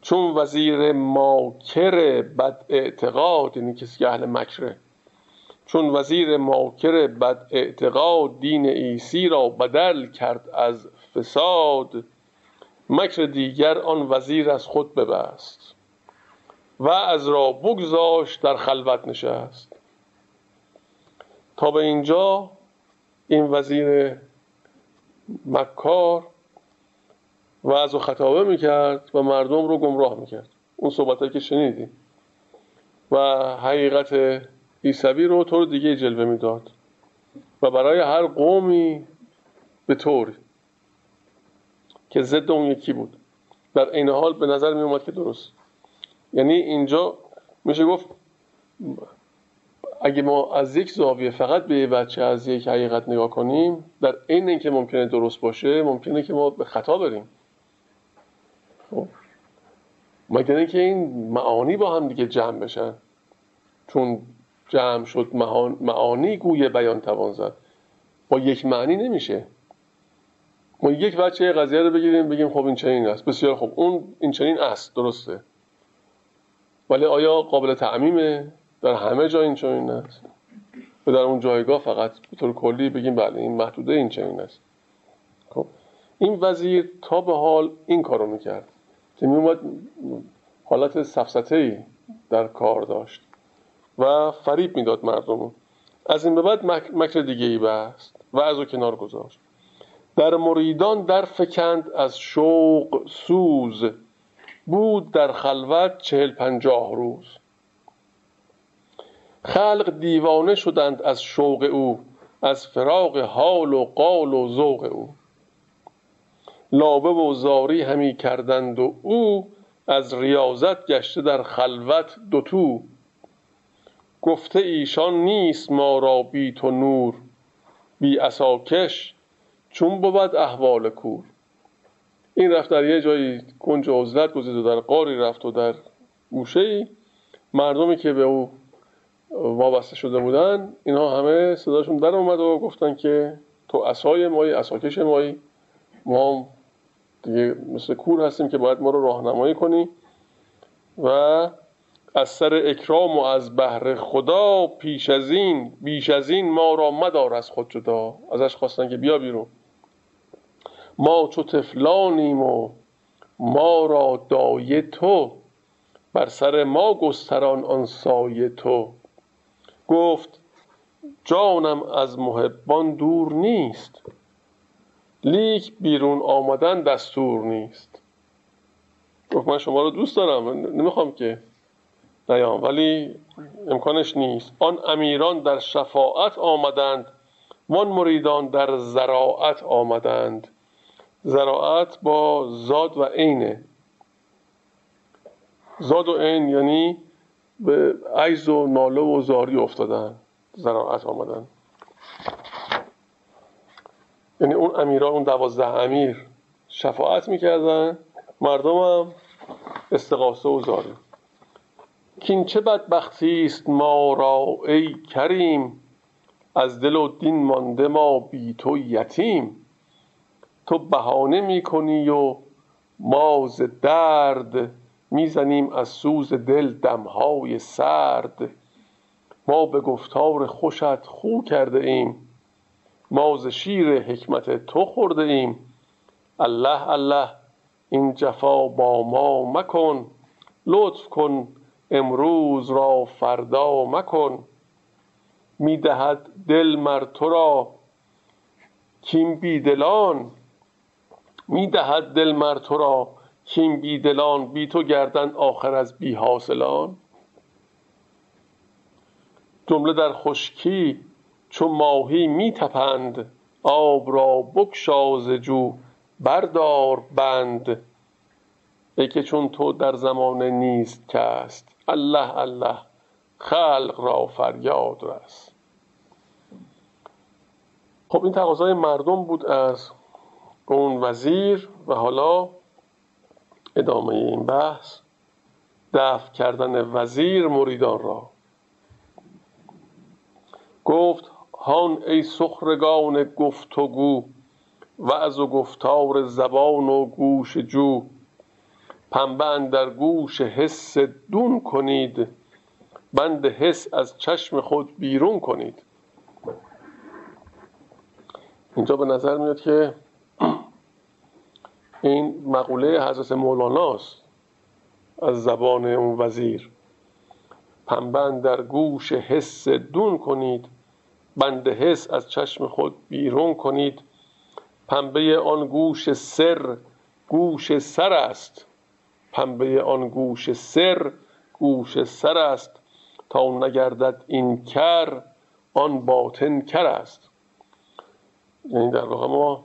چون وزیر ماکر بد اعتقاد یعنی کسی که اهل مکره. چون وزیر ماکر بد اعتقاد دین ایسی را بدل کرد از فساد مکر دیگر آن وزیر از خود ببست و از را بگذاشت در خلوت نشست. تا به اینجا این وزیر مکار و از خطابه می‌کرد و مردم رو گمراه می‌کرد. اون صحبت که شنیدیم. و حقیقت عیسوی رو طور دیگه جلوه می‌داد. و برای هر قومی به طور که ضد اون یکی بود. در این حال به نظر می اومد که درست. یعنی اینجا میشه گفت اگه ما از یک زاویه فقط به بچه از یک حقیقت نگاه کنیم در این اینکه ممکنه درست باشه ممکنه که ما به خطا بریم. خب. مگر اینکه این معانی با هم دیگه جمع بشن. چون جمع شد معانی گوی بیان توان زد. با یک معنی نمیشه. ما یک بچه قضیه رو بگیریم بگیم خب این چنین است. بسیار خب اون این چنین است. درسته. ولی آیا قابل تعمیمه؟ در همه جا این چنین است. و در اون جایگاه فقط به طور کلی بگیم بله این محدوده این چنین است. خب. این وزیر تا به حال این کارو می‌کرد. که میومد حالت سفسته در کار داشت و فریب می‌داد مردم از این به بعد مکر دیگه ای بست و از او کنار گذاشت. در مریدان در فکند از شوق سوز بود در خلوت چهل پنجاه روز. خلق دیوانه شدند از شوق او از فراغ حال و قال و ذوق او. لابه و زاری همی کردند و او از ریاضت گشته در خلوت دوتو گفته ایشان نیست ما را بی تو نور بی اساکش چون بود احوال کور. این رفت در یه جایی کنج عزلت گذید و در قاری رفت و در گوشه ای. مردمی که به او وابسته شده بودن اینها همه صداشون در اومد و گفتن که تو اسای مایی اساکش مایی. ما دیگه مثل کور هستیم که باید ما رو راهنمایی کنی. و از سر اکرام و از بهر خدا پیش از این بیش از این ما را مدار از خود جدا. ازش خواستن که بیا بیرون. ما چو تفلانیم و ما را دایه تو بر سر ما گستران آن سایه تو. گفت جانم از محبان دور نیست لیک بیرون آمدن دستور نیست. گفت من شما رو دوست دارم نمی‌خوام که نیام ولی امکانش نیست. آن امیران در شفاعت آمدند وان مریدان در زراعت آمدند. زراعت با زاد و عینه. زاد و عین یعنی به عیز و ناله و زاری افتادن زراعت آمدن. یعنی اون امیران اون دوازده امیر شفاعت می‌کردن مردم هم استقاسه و زاری. کین چه بدبختی است ما را ای کریم؟ از دل و دین مانده ما بی تو یتیم. تو بهانه می‌کنی و ما درد می‌زنیم از سوز دل دمهای سرد. ما به گفتار خوشت خو کرده ایم ما شیر حکمت تو خورده ایم. الله الله این جفا با ما مکن لطف کن امروز را فردا مکن. می‌دهد دل مر تو را کیم بیدلان می‌دهد دل مر تو را بیدلان بی تو گردن آخر از بی حاصلان. جمله در خشکی چو ماهی میتپند آب را بگشا جو بردار بند. ای که چون تو در زمان نیست کست الله الله خلق را فریاد رس. خب این تقاضای مردم بود از اون وزیر و حالا ادامه این بحث دفع کردن وزیر مریدان را. گفت هان ای سخرگان گفت و گو وعظ و گفتار زبان و گوش جو. پنبه در گوش حس دون کنید بند حس از چشم خود بیرون کنید. اینجا به نظر میاد که این مقوله حضرت مولاناست. از زبان اون وزیر. پنبه در گوش حس دون کنید. بند حس از چشم خود بیرون کنید. پنبه آن گوش سر گوش سر است. پنبه آن گوش سر گوش سر است. تا نگردد این کر آن باطن کر است. یعنی در واقع ما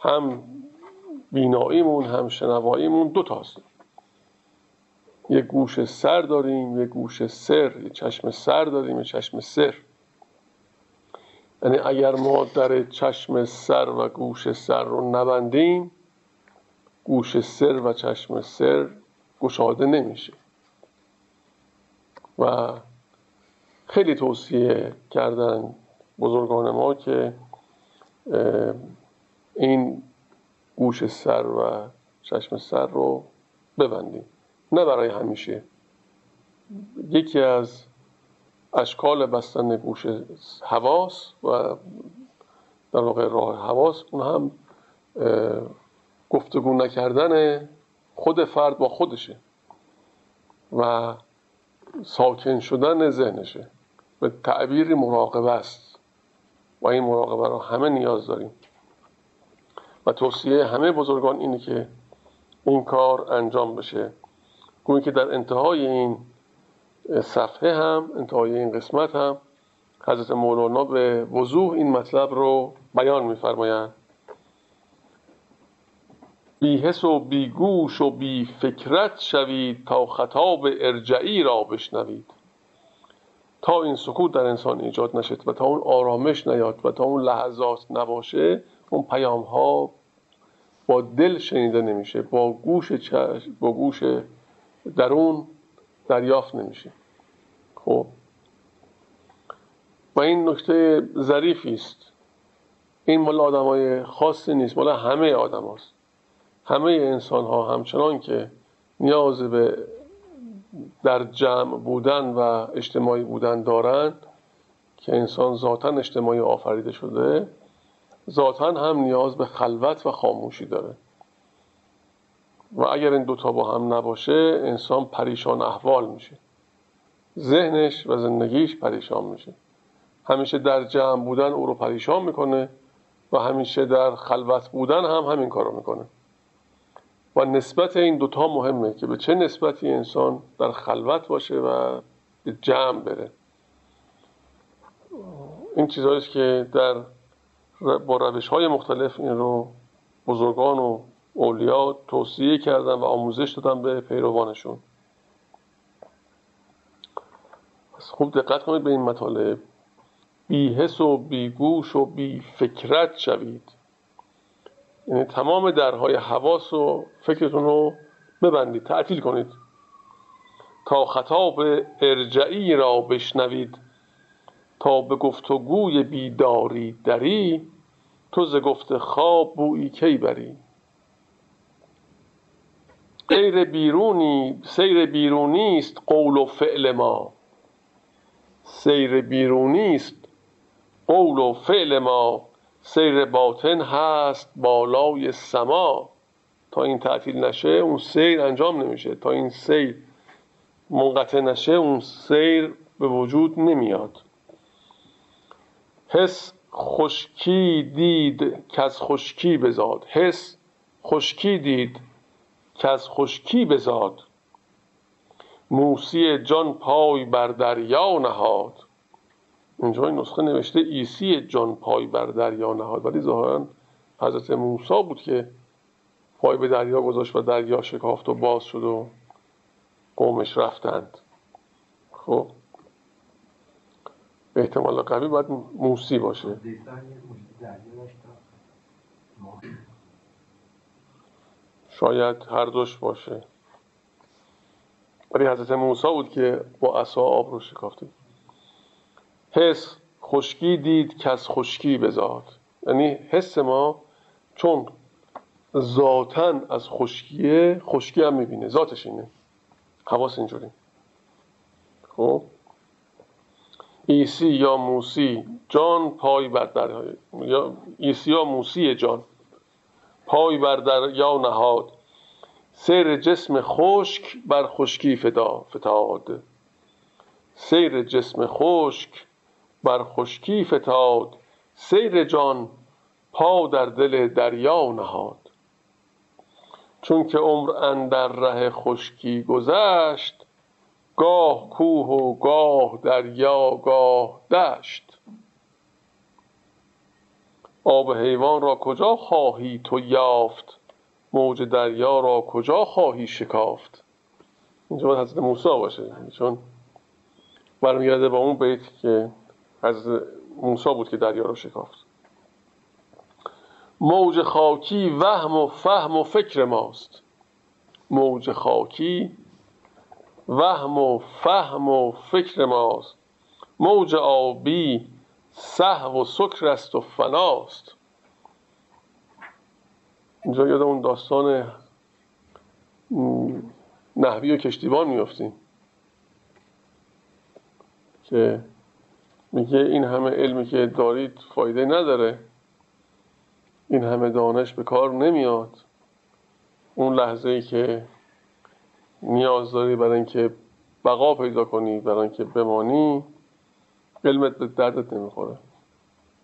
هم بیناییمون هم شنواییمون دو تاست یه گوش سر داریم یه گوش سر یه چشم سر داریم یه چشم سر. یعنی اگر ما در چشم سر و گوش سر رو نبندیم گوش سر و چشم سر گشاده نمیشه. و خیلی توصیه کردن بزرگان ما که این گوش سر و چشم سر رو ببندیم. نه برای همیشه. یکی از اشکال بستن گوش حواس و در واقع راه حواس اون هم گفتگو نکردن خود فرد با خودشه و ساکن شدن ذهنشه. به تعبیری مراقبه است. و این مراقبه رو همه نیاز داریم. و توصیه همه بزرگان اینه که این کار انجام بشه. گویی که در انتهای این صفحه هم انتهای این قسمت هم حضرت مولانا به وضوح این مطلب رو بیان میفرمایند. بی حس و بی گوش و بی فکرت شوید تا خطاب ارجعی را بشنوید. تا این سکوت در انسان ایجاد نشد و تا اون آرامش نیاد و تا اون لحظات نباشه اون پیام ها با دل شنیده نمیشه با گوش با گوش درون دریافت نمیشه. خب. و این نکته ظریفی است. این مال آدم های خاصی نیست مال همه آدم هاست همه انسان ها همچنان که نیاز به در جمع بودن و اجتماعی بودن دارند که انسان ذاتا اجتماعی آفریده شده ذاتا هم نیاز به خلوت و خاموشی داره. و اگر این دوتا با هم نباشه انسان پریشان احوال میشه. ذهنش و زندگیش پریشان میشه. همیشه در جمع بودن او رو پریشان می‌کنه و همیشه در خلوت بودن هم همین کار رو می‌کنه. و نسبت این دوتا مهمه که به چه نسبتی انسان در خلوت باشه و به جمع بره. این چیزهایی که در با روش های مختلف این رو بزرگان و اولیا توصیه کردن و آموزش دادن به پیروانشون. خوب دقت کنید به این مطالب. بی حس و بی گوش و بی فکرت شوید. یعنی تمام درهای حواس و فکرتون رو ببندید تعطیل کنید. تا خطاب ارجعی را بشنوید. تا به گفتگوی بیداری دری تو ز گفت خواب بویی کی بری. غیر بیرونی سیر بیرونی است قول و فعل ما. سیر بیرونی است قول و فعل ما. سیر باطن هست بالای سما. تا این تعطیل نشه اون سیر انجام نمیشه. تا این سیر منقطع نشه اون سیر به وجود نمیاد. حس خشکی دید که از خشکی بزاد. حس خشکی دید که از خشکی بزاد. موسی جان پای بر دریا نهاد. اینجا این نسخه نوشته ایسی جان پای بر دریا نهاد. ولی ظاهرا حضرت موسی بود که پای به دریا گذاشت و دریا شکافت و باز شد و قومش رفتند. خب احتمال قوی باید موسی باشه. شاید هر دوش باشه. ولی حضرت موسی بود که با عصا آب رو شکافته حس خشکی دید که از خشکی بزاد. یعنی حس ما چون ذاتا از خشکیه خشکی هم می‌بینه. ذاتش اینه. حواس اینجوری. خب؟ عیسی یا موسی جان پای بر درهای یا عیسی یا موسی جان پای بر دریا نهاد. سیر جسم خشک بر خشکی فدا فتاد. سیر جسم خشک بر خشکی فتاد. سیر جان پا در دل دریا نهاد. چون که عمر اندر ره خشکی گذشت گاه کوه و گاه دریا گاه دشت. آب حیوان را کجا خواهی تو یافت؟ موج دریا را کجا خواهی شکافت؟ اینجا باید حضرت موسی باشه چون برمیگرده با اون بیت که حضرت موسی بود که دریا را شکافت. موج خاکی وهم و فهم و فکر ماست. موج خاکی وهم و فهم و فکر ماست. موج آبی سه و سکر است و فناست. اینجا یاد اون داستان نحوی و کشتیبان میفتیم که میگه این همه علمی که دارید فایده نداره. این همه دانش به کار نمیاد. اون لحظه ای که نیاز داری برای اینکه بقا پیدا کنی برای اینکه بمانی علمت به دردت نمی‌خوره.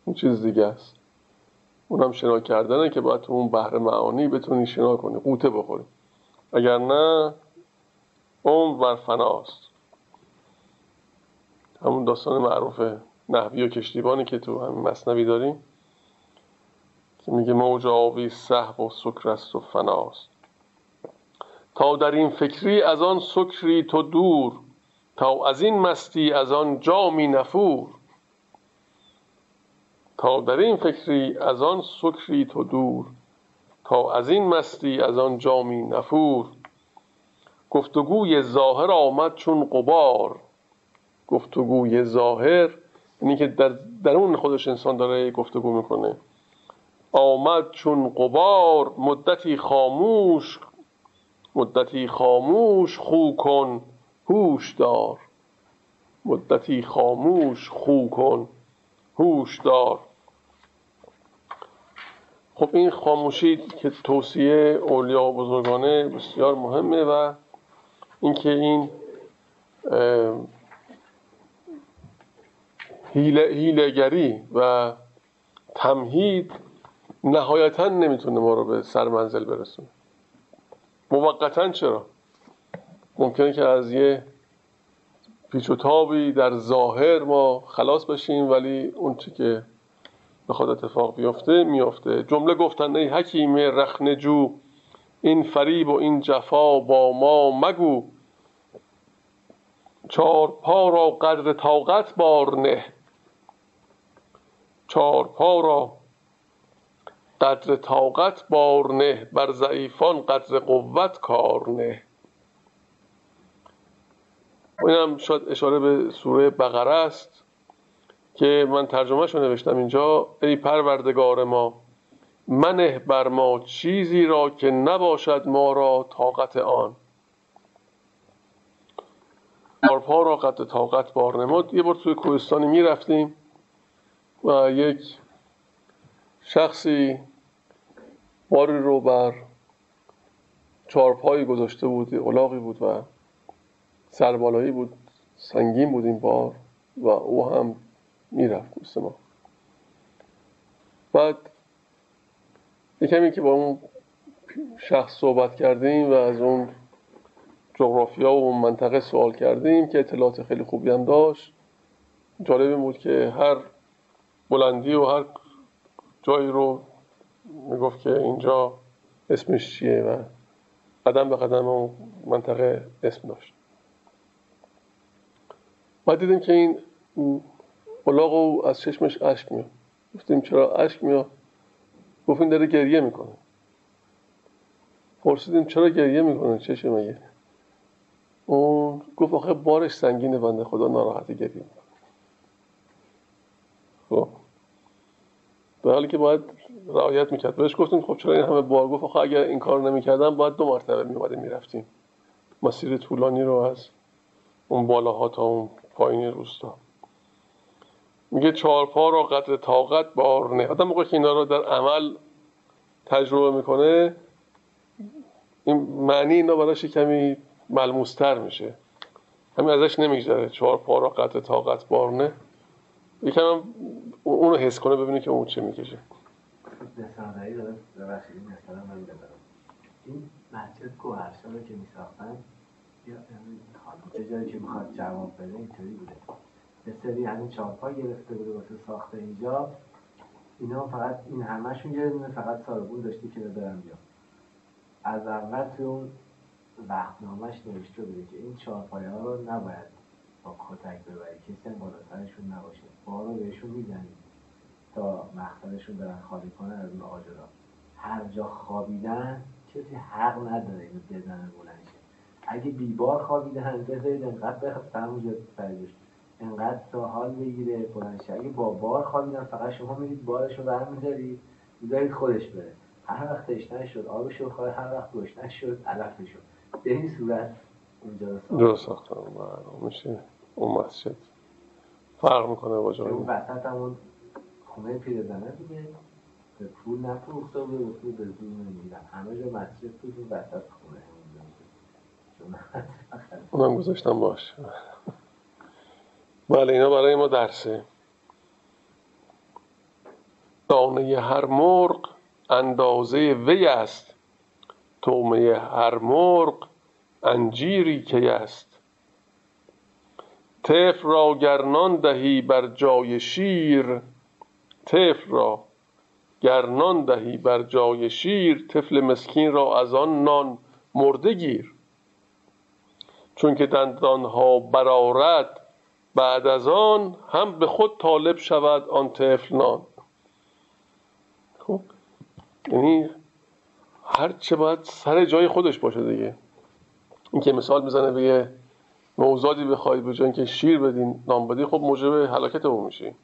اون چیز دیگه است. اونم شنا کردنه که باید تو اون بحر معانی بتونی شنا کنی قوطه بخوری. اگر نه اون بر فناست همون داستان معروف نحوی و کشتیبانی که تو همین مصنوی داریم که میگه موج آبی صحب و سکر است و فناست تا در این فکری از آن سکری تو دور تا از این مستی از آن جامی نفور. تا در این فکری از آن سکری تو دور تا از این مستی از آن جامی نفور. گفتگوی ظاهر آمد چون قبار گفتگوی ظاهر یعنی که در درون خودش انسان داره گفتگو می‌کنه. آمد چون قبار مدتی خاموش مدتی خاموش خو کن هوش دار. مدتی خاموش خو کن هوش دار. خب این خاموشی که توصیه اولیا و بزرگانه بسیار مهمه و اینکه این هیلگری و تمهید نهایتا نمی‌تونه ما رو به سر منزل برسونه. موقتا چرا؟ ممکنه که از یه پیچ و تابی در ظاهر ما خلاص بشیم ولی اون چی که بخواد اتفاق بیفته میفته جمله گفتن ای حکیم رخنجو این فریب و این جفا با ما مگو. چار پا را قدر طاقت بار نه. چار پا را قدر طاقت بار نه بر ضعیفان قدر قوت کار نه. اینم شاید اشاره به سوره بقره است که من ترجمه شو نوشتم اینجا. ای پروردگار ما منه بر ما چیزی را که نباشد ما را طاقت آن. پا را قدر طاقت بار نماد یه بار توی کوهستانی می‌رفتیم و یک شخصی باری رو بر چارپایی گذاشته بود الاغی بود و سربالایی بود سنگین بود این بار و او هم می‌رفت مثل ما. بعد یکمی که با اون شخص صحبت کردیم و از اون جغرافیا و اون منطقه سوال کردیم که اطلاعات خیلی خوبی هم داشت جالب بود که هر بلندی و هر جایی رو می‌گفت که اینجا اسمش چیه و قدم به قدم اون منطقه اسم داشت. بعد دیدیم که این بلاغ او از چشمش اشک میاد. گفتیم چرا اشک میاد؟ گفتیم داره گریه می‌کنه. پرسیدیم چرا گریه می‌کنه؟ چشه مگه؟ اون گفت آخه بارش سنگینه بنده خدا ناراحتی گریم خب در حالی که باید رعایت می‌کرد. بهش گفتیم خب چرا این همه بار گفت؟ آخه اگر این کار نمی‌کردم باید دو مرتبه میومدیم می‌رفتیم. مسیر طولانی رو از اون بالاها تا اون پایین روستا. میگه چهارپا را قدر طاقت بار نه. آدم موقع که اینا رو در عمل تجربه می‌کنه این معنی اینا براش کمی ملموستر میشه. همین ازش نمیگذره. چهار پا را قطع طاقت بارنه یکم اون رو حس کنه ببینه که اون چه می‌کشه. نسانهایی داره؟ ببخشید مثلا من ببرم این مسجد گوهرشا رو که میساختن یا چه جایی که می‌خواد جواب بده اینطوری بوده. یه سری همین چهارپا گرفته بوده واسه ساخت اینجا. اینا فقط این همشون یه فقط ساربون داشتی که برم بیا از اول توی اون وقتنامهش نوشته بوده که این چهارپایه ها رو نباید با کتک ببرید کسی هم بالا نباشه. با رو بهشون می‌زنید تا مقصدشون برن خالی کنن از اون آجرا. هر جا خوابیدن کسی حق نداره اینو بزنه بلند اگه بیبار خوابیدن بذارید انقدر بخواب همونجا سرجوش انقدر تا حال بگیره بلند اگه با بار خوابیدن فقط شما میرید بارش رو برمیدارید می‌ذارید خودش بره. هر وقت تشنه شد آبش رو خواهد هر وقت گشنه شد علف شد به این صورت اونجا رو ساختن میشه. اون مسجد. فرق می‌کنه با جایی. اون وسط همون خونه پیرزنه دیگه. به پول نفروخته و به پول به زور نمیدن همه جا مسجد بود و وسط خونه اونم گذاشتم باش. بله اینا برای ما درسه. دانه هر مرغ اندازه وی است. تومه هر مرغ انجیری که است. طفل را گرنان دهی بر جای شیر طفل را گرنان دهی بر جای شیر طفل مسکین را از آن نان مرده گیر. چون که دندانها برارد بعد از آن هم به خود طالب شود آن طفل نان. خب یعنی هر چه باید سر جای خودش باشه دیگه. این که مثال می‌زنه بگه موزادی بخوای به جای که شیر بدین نام بدی خب موجب حلاکت اون میشی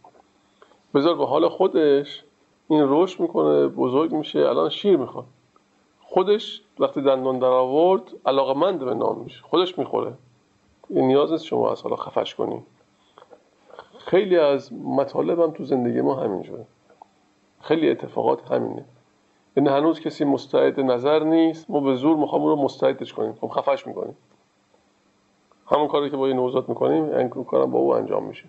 بذار به حال خودش این رشد می‌کنه بزرگ میشه الان شیر می‌خواد. خودش وقتی دندان در آورد علاقمند به نام میشه. خودش می‌خوره. این نیاز نیست شما از حالا خفش کنی خیلی از مطالب هم تو زندگی ما همین شده خیلی اتفاقات همینه. این هنوز کسی مستعد نظر نیست. ما به زور می‌خوام رو مستعدش کنیم. خب خفش می‌کنیم. همون کاری که با این نوزاد می‌کنیم این کارم با او انجام میشه.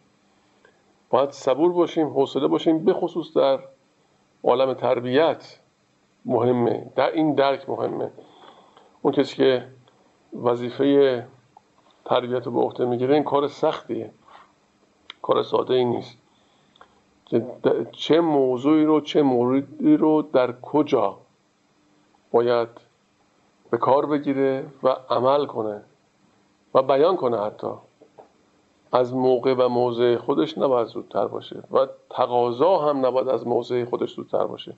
باید صبور باشیم حوصله باشیم به خصوص در عالم تربیت مهمه در این درک مهمه. اون کسی که وظیفه تربیت رو به عهده می‌گیره این کار سختیه. کار ساده ای نیست چه موضوعی رو چه موردی رو در کجا باید به کار بگیره و عمل کنه. و بیان کنه حتی. از موقع و موضع خودش نباید زودتر باشه و تقاضا هم نباید از موضع خودش زودتر باشه.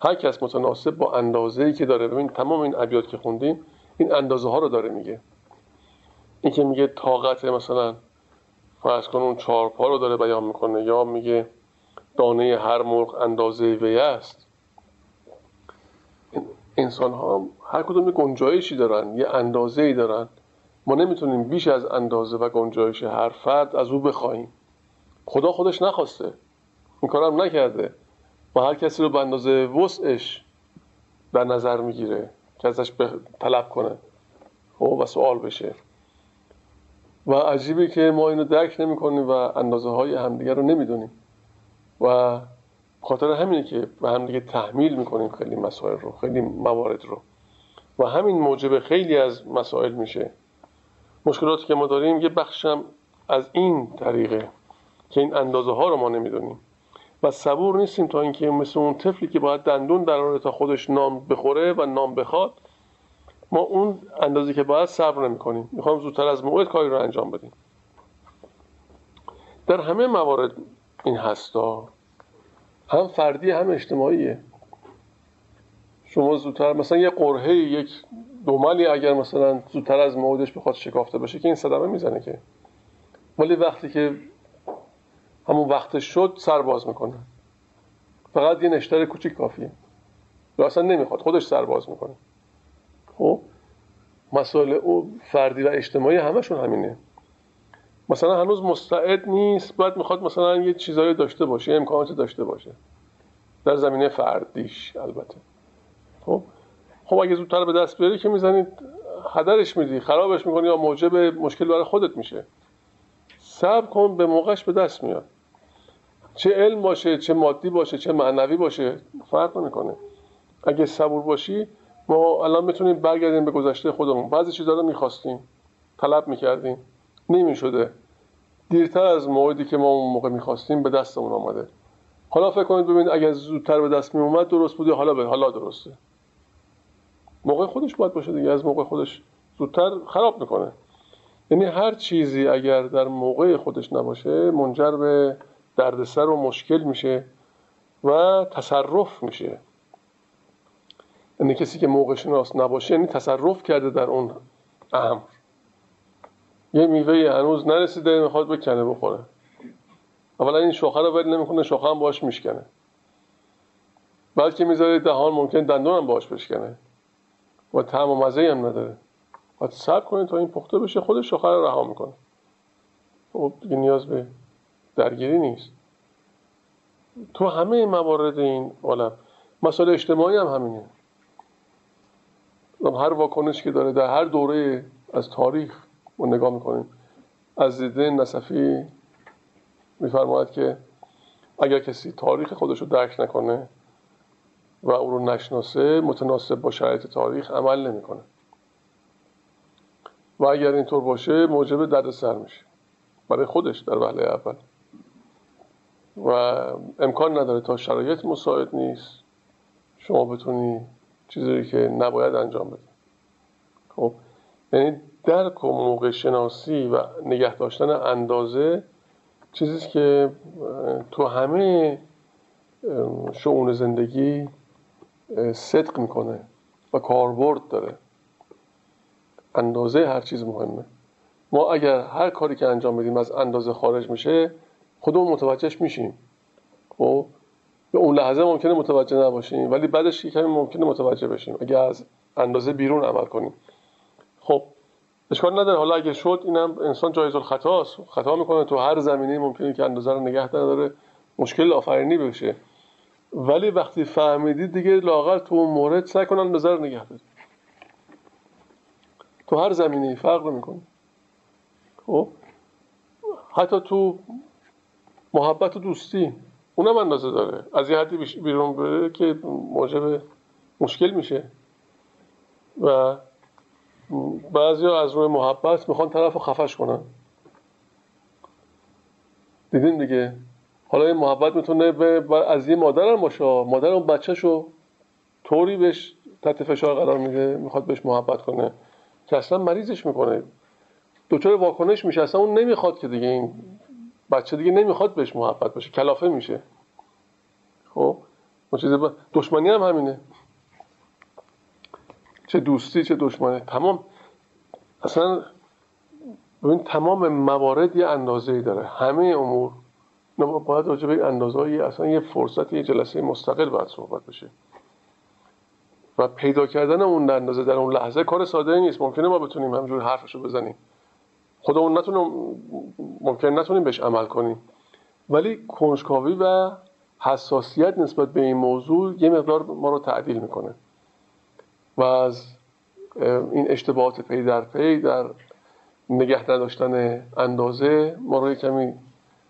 هر کس متناسب با اندازه‌ای که داره. ببین تمام این ابیات که خوندیم این اندازه ها رو داره میگه. این که میگه طاقت مثلا فرض کن اون چهار پا رو داره بیان می‌کنه یا میگه دانه هر مرغ اندازه وی است. انسان ها هر کدوم گنجایشی دارن یه اندازه ای دارن. ما نمی‌تونیم بیش از اندازه و گنجایش هر فرد از او بخواهیم. خدا خودش نخواسته. این کارم نکرده. و هر کسی رو به اندازه وسعش در نظر می‌گیره که ازش طلب کنه. خب و سوال بشه. و عجیبه که ما اینو درک نمی کنیم و اندازه های همدیگه رو نمی‌دونیم. و خاطر همینه که به همدیگه تحمیل می‌کنیم خیلی مسائل رو خیلی موارد رو. و همین موجب خیلی از مسائل میشه. مشکلاتی که ما داریم یه بخشم از این طریقه که این اندازه ها رو ما نمی‌دونیم. و صبور نیستیم تا اینکه مثل اون طفلی که باید دندون در تا خودش نام بخوره و نام بخواد ما اون اندازه که باید صبر نمی کنیم می‌خوام زودتر از موعد کاری رو انجام بدیم. در همه موارد این هستا هم فردی هم اجتماعیه. شما زودتر مثلا یه قرهه یک دوملی اگر مثلا زودتر از موعدش بخواد شکافته بشه که این صدمه می‌زنه که. ولی وقتی که همون وقتش شد سر باز می‌کنه. فقط یه نشتر کوچیک کافیه. یا اصلا نمی‌خواد خودش سر باز می‌کنه. خب؟ مسائل او فردی و اجتماعی همشون همینه. مثلا هنوز مستعد نیست باید می‌خواد مثلا یه چیزایی داشته باشه امکانات داشته باشه. در زمینه فردیش البته. خب؟ خب اگه زودتر به دست بیاری که می‌زنید هدرش میدی خرابش می‌کنی یا موجب مشکل برای خودت میشه. صبر کن به موقعش به دست میاد. چه علم باشه چه مادی باشه چه معنوی باشه فرق نمی‌کنه. اگه صبور باشی ما الان می‌تونیم برگردیم به گذشته خودمون. بعضی چیزا رو می‌خواستیم. طلب می‌کردیم. نمی‌شده. دیرتر از موعدی که ما اون موقع می‌خواستیم به دستمون آمده. حالا فکر کنید ببینید اگر زودتر به دست میومد درست بوده حالا به حالا درسته. موقع خودش باید باشه دیگه از موقع خودش زودتر خراب می‌کنه. یعنی هر چیزی اگر در موقع خودش نباشه منجر به دردسر و مشکل میشه و تصرف میشه. یعنی کسی که موقع شناس نباشه یعنی تصرف کرده در اون امر. یه میوه هنوز نرسیده می‌خواد بکنه بخوره. اولا این شاخه رو ول نمی‌کنه شاخه هم باش میشکنه. بعد که می‌ذاره دهان ممکن دندون هم باش بشکنه. و طعم و مزه هم نداره. باید صبر کنید تا این پخته بشه خودش شاخه رو رها می‌کنه. خب دیگه نیاز به درگیری نیست. تو همه موارد این عالم مسائل اجتماعی هم همینه. هر واکنش که داره در هر دوره از تاریخ ما نگاه می‌کنیم. از دیده نصفی میفرماید که اگر کسی تاریخ خودش رو درک نکنه و او رو نشناسه متناسب با شرایط تاریخ عمل نمی‌کنه. و اگر اینطور باشه موجب دردسر میشه. برای خودش در وهله اول. و امکان نداره تا شرایط مساعد نیست شما بتونی چیزی که نباید انجام بده خب یعنی درک و موقع شناسی و نگه داشتن اندازه چیزی که تو همه شعون زندگی صدق می‌کنه و کاربرد داره. اندازه هر چیز مهمه. ما اگر هر کاری که انجام بدیم از اندازه خارج میشه خودمون متوجهش میشیم. خب؟ به اون لحظه ممکنه متوجه نباشیم ولی بعدش کمی ممکنه متوجه بشیم. اگر از اندازه بیرون عمل کنیم. خب اشکال نداره. حالا اگه شد اینم انسان جایز الخطاست. خطا می‌کنه. تو هر زمینه ممکنه که اندازه رو نگه داره. مشکل آفرینی بشه. ولی وقتی فهمیدید دیگه لاغر تو اون مورد سعی کنن نظر نگه دارید تو هر زمینه فرق نمی‌کنه. خب؟ حتی تو محبت و دوستی اونم اندازه داره. از یه حدی بیرون بره که موجب مشکل میشه. و بعضی از روی محبت می‌خوان طرف رو خفش کنن. دیدین دیگه؟ حالا این محبت می‌تونه به از یه مادر باشه. مادر اون بچه شو طوری بهش تحت فشار قرار میده می‌خواد بهش محبت کنه که اصلا مریضش می‌کنه. دچار واکنش میشه. اصلا اون نمی‌خواد که دیگه این بچه دیگه نمی‌خواد بهش محبت باشه. کلافه میشه. خب؟ چیز دشمنی هم همینه. چه دوستی چه دشمنی. تمام اصلا ببین تمام موارد یه اندازه ای داره. همه امور باید راجع به اندازه اصلا یه فرصت یه جلسه مستقل باید صحبت بشه. و پیدا کردن اون اندازه در اون لحظه کار ساده نیست. ممکنه ما بتونیم همجور حرفشو بزنیم. خودمون نتونیم ممکن نتونیم بهش عمل کنیم. ولی کنجکاوی و حساسیت نسبت به این موضوع یه مقدار ما رو تعدیل می‌کنه. و از این اشتباهات پی در پی در نگه نداشتن اندازه ما رو کمی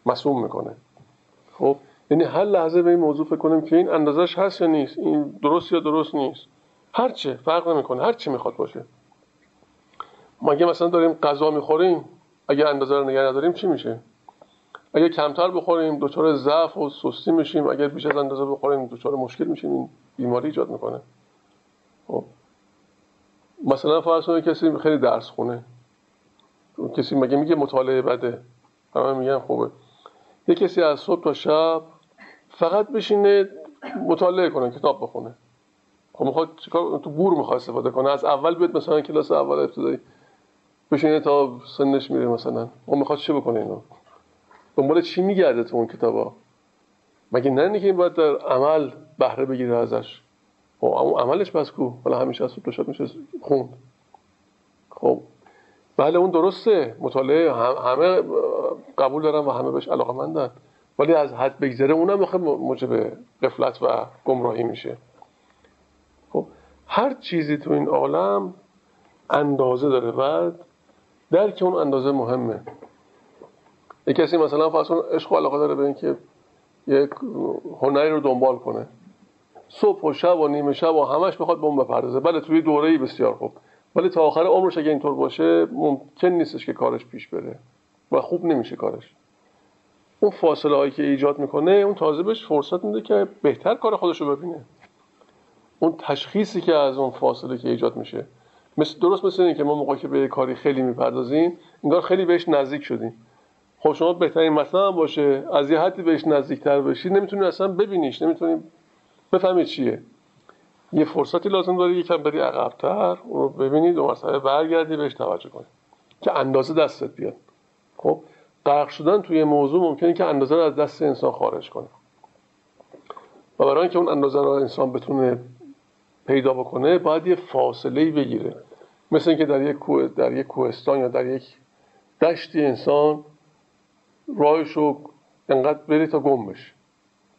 مسئول می‌کنه. خب. یعنی هر لحظه به این موضوع فکر کنیم که این اندازش هست یا نیست این درست یا درست نیست. هر چه فرق نمی‌کنه هر چی می‌خواد باشه. ما اگه مثلا داریم غذا می‌خوریم اگه اندازه رو نگه نداریم چی میشه؟ اگه کمتر بخوریم دچار ضعف و سستی میشیم اگر بیش از اندازه بخوریم دچار مشکل میشیم. این بیماری ایجاد می‌کنه. خب. مثلا فرض کنید کسی خیلی درس خونه. کسی مگه میگه مطالعه بده؟ همه میگن خوبه. یه کسی از صبح تا شب فقط بشینه مطالعه کنه کتاب بخونه. خب می‌خواد چیکار تو بور می‌خواد استفاده کنه. از اول بیاد مثلا کلاس اول ابتدایی بشینه تا سنش میره مثلا. اون می‌خواد چه بکنه اینو؟ دنبال چی میگرده تو اون کتابا؟ مگه نه که این باید در عمل بهره بگیره ازش؟ خب اون عملش بس کو. حالا همیشه از تو میشه خوند خب. بله اون درسته. مطالعه همه قبول دارن و همه بهش علاقه مندن ولی از حد بگذره اونم می‌خواد موجب قفلت و گمراهی میشه. خب هر چیزی تو این عالم اندازه داره. بعد درک اون اندازه مهمه. یک کسی مثلا فرض عشق و علاقه داره به اینکه یک هنری رو دنبال کنه. صبح و شب و نیمه شب و همش بخواد به اون بپردازه. بله توی دوره بسیار خوب. ولی تا آخر عمرش اگه اینطور باشه ممکن نیستش که کارش پیش بره و خوب نمیشه کارش. اون فاصله هایی که ایجاد می‌کنه اون تازه بهش فرصت میده که بهتر کار خودش رو ببینه. اون تشخیصی که از اون فاصله که ایجاد میشه. مثل درست مثل اینه که ما موقعی که به کاری خیلی می‌پردازیم انگار خیلی بهش نزدیک شدیم. خب شما بهترین مثلا باشه از یه حدی بهش نزدیکتر بشید نمی‌تونی اصلا ببینیش نمی‌تونی بفهمید چیه. یه فرصتی لازم داری یکم بری عقبتر. اون رو ببینید و مسئله برگردی بهش توجه کنی که اندازه دستت بیاد. خب غرق شدن توی موضوع ممکنه که اندازه رو از دست انسان خارج کنه. و برای اینکه اون اندازه رو انسان بتونه پیدا بکنه باید یه فاصله بگیره. مثل اینکه در یک کوه در یک کوهستان یا در یک دشتی انسان راهش رو انقدر بری تا گم بشه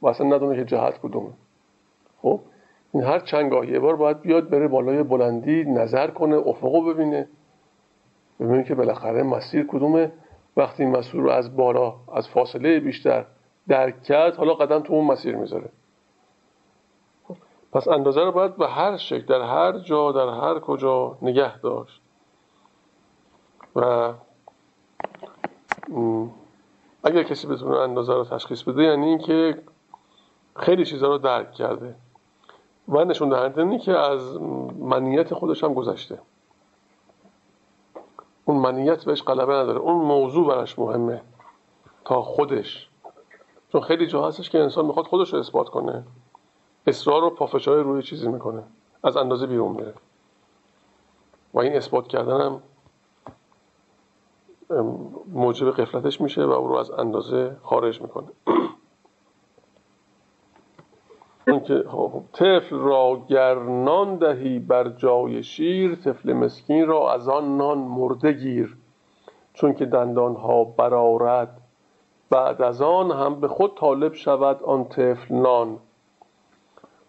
و اصلا ندونه که جهت کدومه. خب؟ این هر چند گاه یه بار باید بیاد بره بالای بلندی نظر کنه افقو ببینه. ببینه که بالاخره مسیر کدومه. وقتی این مسیر رو از بالا از فاصله بیشتر درک کرد حالا قدم تو اون مسیر می‌ذاره. پس اندازه رو باید به هر شکل در هر جا در هر کجا نگه داشت. و اگر کسی بتونه اندازه رو تشخیص بده یعنی اینکه خیلی چیزها رو درک کرده. و نشون دهنده که از منیت خودش هم گذشته. اون منیت بهش غلبه نداره. اون موضوع براش مهمه تا خودش. چون خیلی جا هستش که انسان می‌خواد خودش رو اثبات کنه. اصرار رو پافشای روی چیزی می‌کنه. از اندازه بیرون میره. و این اثبات کردن هم موجب قفلتش میشه و او رو از اندازه خارج می‌کنه. که خب، طفل را گر نان دهی بر جای شیر طفل مسکین را از آن نان مرده گیر. چون که دندان ها برارد بعد از آن هم به خود طالب شود آن طفل نان.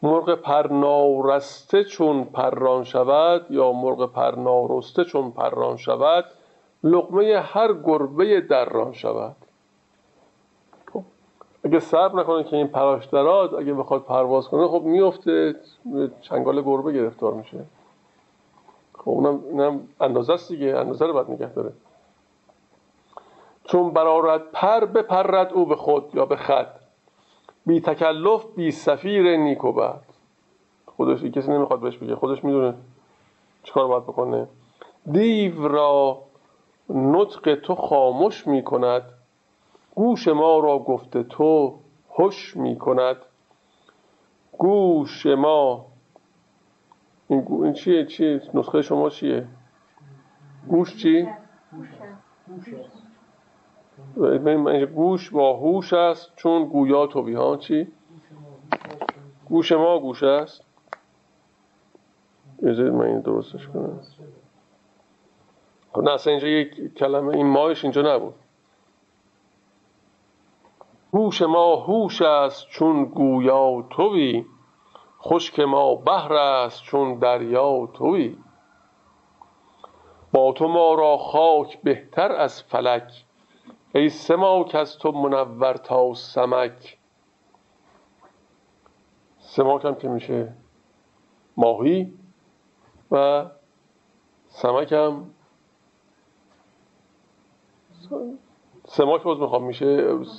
مرغ پرنارسته چون پران شود یا مرغ پرنارسته چون پران شود لقمه هر گربه دران شود. خب اگه صبر نکنه که این پراشترات اگه بخواد پرواز کنه خب میفته چنگال گربه گرفتار میشه. خب اونم, اونم اندازه است دیگه اندازه رو باید نگه داره. چون برارت پر بپرد او به خود یا به خط بی تکلف بی سفیر نیکو بعد خودش کسی نمی‌خواد بهش بگه خودش می‌دونه چیکار باید بکنه. دیو را نطق تو خاموش می کند گوش ما را گفته تو هش می کند. گوش ما. این, این چیه؟ چیه؟ نسخه شما چیه؟ گوش چی؟ گوش با هوش است چون گویا تو بیهان چی؟ گوش ما گوش است. اجازه من این درستش کنم. خب نه اصلا اینجا یک کلمه این ماهش اینجا نبود. هوش ما هوش است چون گویا توی خشک ما بهر است چون دریا توی. با تو ما را خاک بهتر از فلک ای سماک از تو منور تا سمک. سماک هم که میشه ماهی و سمک هم سماک باز می‌خوام میشه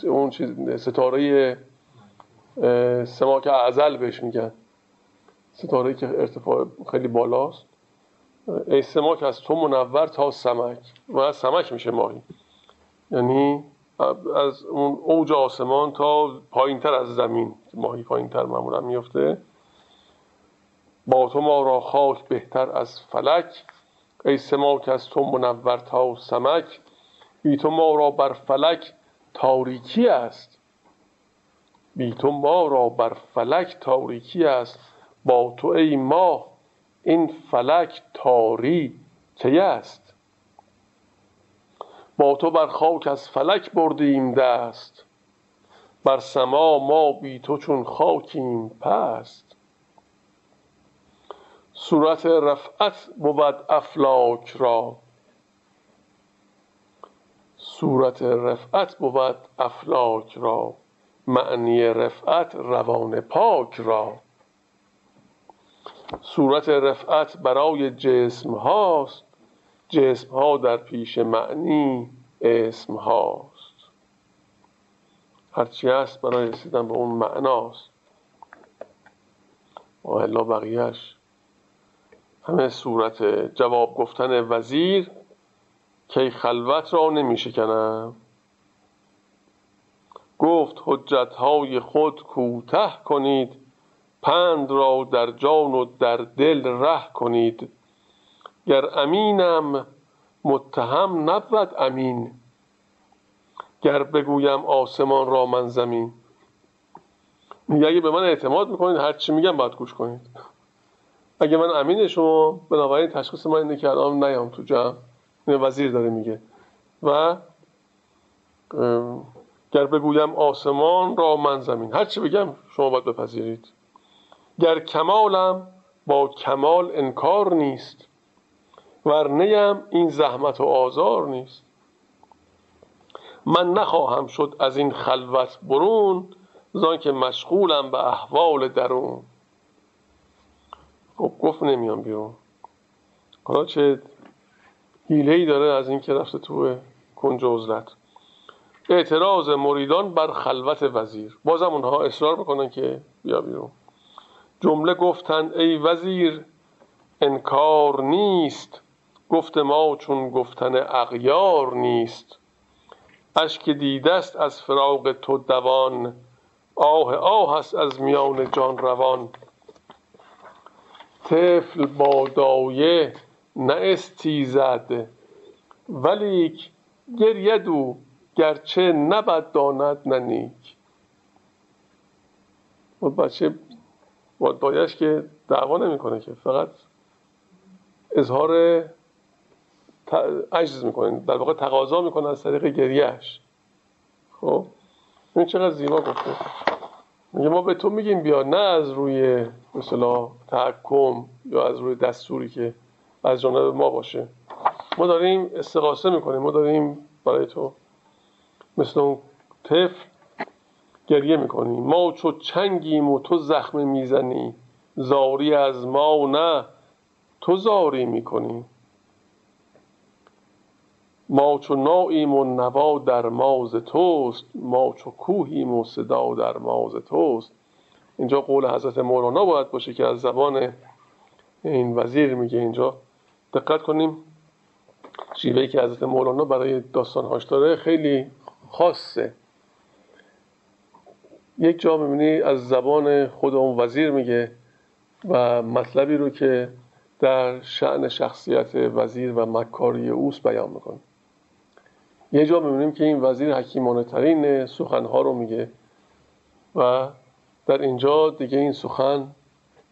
اون چیز ستاره سماک ازل بهش میگن. ستاره که ارتفاع خیلی بالاست. ای سماک از تو منور تا سمک. و سمک میشه ماهی. یعنی از اون اوج آسمان تا پایین تر از زمین ماهی پایین تر معمولا میفته با تو ما را خاک بهتر از فلک. ای سماک از تو منور تا سمک بی تو ما را بر فلک تاریکی است. بی تو ما را بر فلک تاریکی است. با تو ای ماه این فلک تاری کی است؟ با تو بر خاک از فلک بردیم دست. بر سما ما بی تو چون خاکیم پست. صورت رفعت بود افلاک را. صورت رفعت بود افلاک را معنی رفعت روان پاک را. صورت رفعت برای جسم هاست جسم ها در پیش معنی اسم هاست. هرچی هست برای رسیدن به اون معناست. و الا بقیهش همه صورت جواب گفتن وزیر کی خلوت را نمی شکنم گفت حجت های خود کوته کنید پند را در جان و در دل ره کنید. گر امینم متهم نبود امین. گر بگویم آسمان را من زمین. میگه اگه به من اعتماد می‌کنید هر چی میگم باید گوش کنید. اگه من امین شما بنابراین تشخیص من اینه که الان نیام تو جمع. این وزیر داره میگه. و گر بگویم آسمان را من زمین. هر چی بگم شما باید بپذیرید. گر کمالم با کمال انکار نیست ور نیم این زحمت و آزار نیست. من نخواهم شد از این خلوت برون زان که مشغولم به احوال درون. خب گفت نمیام بیرون. حالا چه حیله ای داره از این که رفته تو کنج عزلت. اعتراض مریدان بر خلوت وزیر. بازم اونها اصرار بکنن که بیا بیرون. جمله گفتن ای وزیر انکار نیست. گفت ما چون گفتن اغیار نیست. اشک دیدست از فراق تو دوان. آه آه است از میان جان روان. طفل با دایه نه استیزد ولیک گرید او گرچه نبد داند نه نیک. و بچه با دایش که دعوا نمی‌کنه که فقط اظهار عجز می‌کنه در واقع تقاضا می‌کنه از طریق گریهش خب؟ این چقدر زیبا گفته. میگه ما به تو میگیم بیا نه از روی مثلا تحکم یا از روی دستوری که از جانب ما باشه. ما داریم استقاسه می‌کنیم. ما داریم برای تو مثل اون طفل گریه می‌کنیم. ما چو چنگیم و تو زخم می‌زنی. زاری از ما نه تو زاری می‌کنی. ما چو ناییم و نوا در ماز توست. ما چو کوهیم و صدا در ماز توست. اینجا قول حضرت مولانا باید باشه که از زبان این وزیر میگه اینجا. دقت کنیم. شیوهی که حضرت مولانا برای داستانهاش داره خیلی خاصه. یک جا می‌بینی از زبان خود اون وزیر میگه و مطلبی رو که در شعن شخصیت وزیر و مکاری اوست بیان می‌کنه. یه جا می‌بینیم که این وزیر حکیمانه ترین سخنها رو میگه و در اینجا دیگه این سخن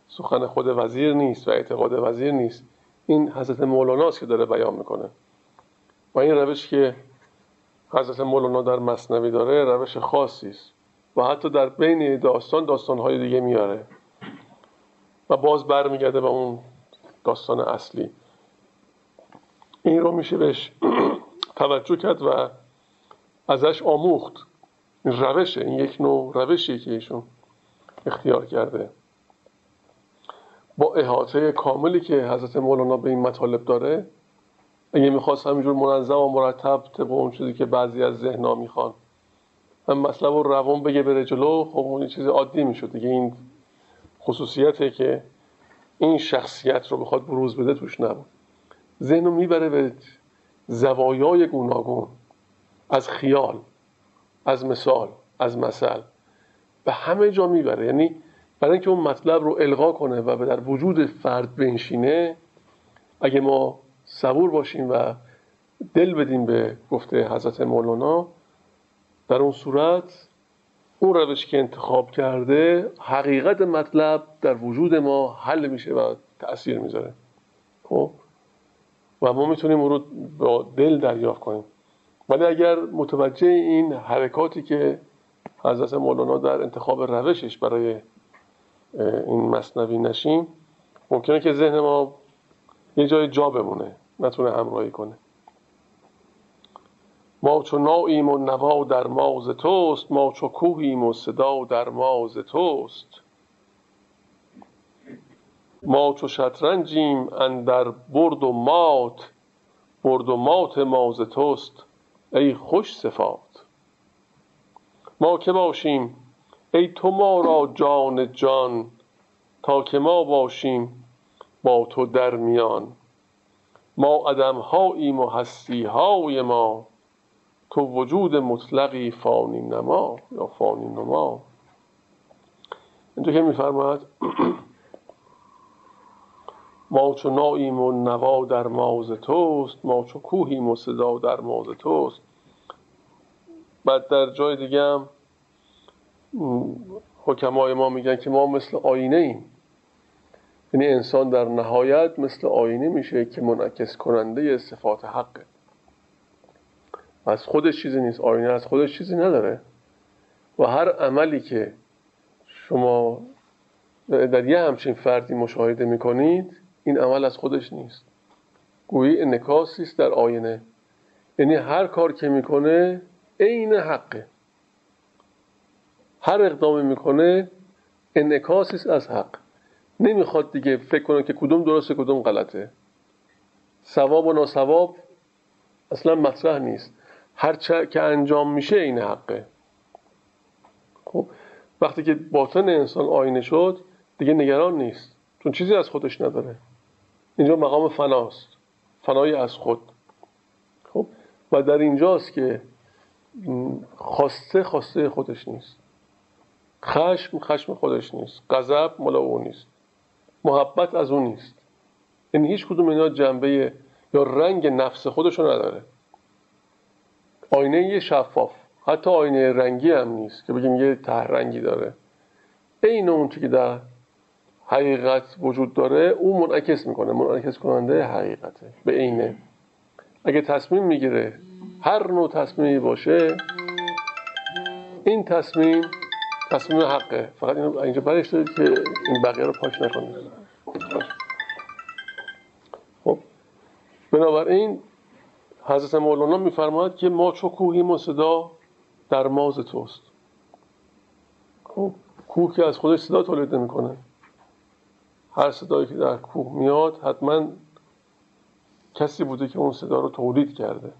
سخن خود وزیر نیست و اعتقاد وزیر نیست. این حضرت مولاناست که داره بیان می‌کنه. و این روش که حضرت مولانا در مصنوی داره روش خاصی است و حتی در بین داستان داستانهای دیگه میاره. و باز برمیگرده به اون داستان اصلی. این رو میشه بهش توجه کرد و ازش آموخت. این روشه این یک نوع روشی که ایشون اختیار کرده. با احاطه کاملی که حضرت مولانا به این مطالب داره اگه می‌خواست همینجور منظم و مرتب طبق اون چیزی که بعضی از ذهنها می‌خوان هم مطلب و روان بگه بره جلو خب اون چیز عادی می‌شد دیگه. این خصوصیته که این شخصیت رو بخواد بروز بده توش نبود. ذهن رو می‌بره به زوایای گوناگون از خیال از مثال از مثل. به همه جا می‌بره. یعنی برای اینکه اون مطلب رو القا کنه و در وجود فرد بنشینه اگه ما صبور باشیم و دل بدیم به گفته حضرت مولانا در اون صورت اون روش که انتخاب کرده حقیقت مطلب در وجود ما حل میشه و تأثیر می‌ذاره. خب؟ و ما می‌تونیم اون رو با دل دریافت کنیم. ولی اگر متوجه این حرکاتی که حضرت مولانا در انتخاب روشش برای این مصنوی نشیم ممکنه که ذهن ما یه جای جا بمونه نتونه همراهی کنه. ما چو ناییم و نوا در ماز توست ما چو کوهیم و صدا در ماز توست. ما چو شطرنجیم اندر برد و مات برد و مات ماز توست ای خوش صفات. ما که باشیم ای تو ما را جان جان تا که ما باشیم با تو در میان. ما عدم هاییم و هستی های ما تو وجود مطلقی فانی نما یا فانی نما. اینجا که میفرماید ما چو ناییم و نوا در ماز توست ما چو کوهیم و صدا در ماز توست. بعد در جای دیگه هم حکمای ما میگن که ما مثل آینه ایم. یعنی انسان در نهایت مثل آینه میشه که منعکس کننده صفات حقه. از خودش چیزی نیست. آینه از خودش چیزی نداره. و هر عملی که شما در یه همچین فردی مشاهده می‌کنید این عمل از خودش نیست. گویی انکاسی در آینه. یعنی هر کار که می‌کنه عین حقه. هر اقدامی می‌کنه انکاسی است از حق. نمی‌خواد دیگه فکر کنه که کدوم درسته کدوم غلطه. ثواب و ناسواب اصلا مطرح نیست. هر چه که انجام میشه این حقه. خب وقتی که باطن انسان آینه شد دیگه نگران نیست. چون چیزی از خودش نداره. اینجا مقام فناست. فنای از خود. خب و در اینجاست که خواسته خواسته خودش نیست. خشم خشم خودش نیست. غضب مال او نیست. محبت از اون نیست. این یعنی هیچ کدوم اینا جنبه یا رنگ نفس خودشو نداره. آینه یه شفاف. حتی آینه رنگی هم نیست که بگیم یه ته رنگی داره. این اون که در حقیقت وجود داره او منعکس می‌کنه. منعکس کننده حقیقته. به عینه اگه تصمیم می‌گیره هر نوع تصمیمی باشه این تصمیم تصمیم حقه. فقط اینو اینجا برش دارید که این بقیه رو پاک نکنید. خب. بنابراین حضرت مولانا میفرماید که ما چو کوهیم و صدا در ماز توست. خب. کوه که از خودش صدا تولید نمی‌کنه. هر صدایی که در کوه میاد حتما کسی بوده که اون صدا رو تولید کرده.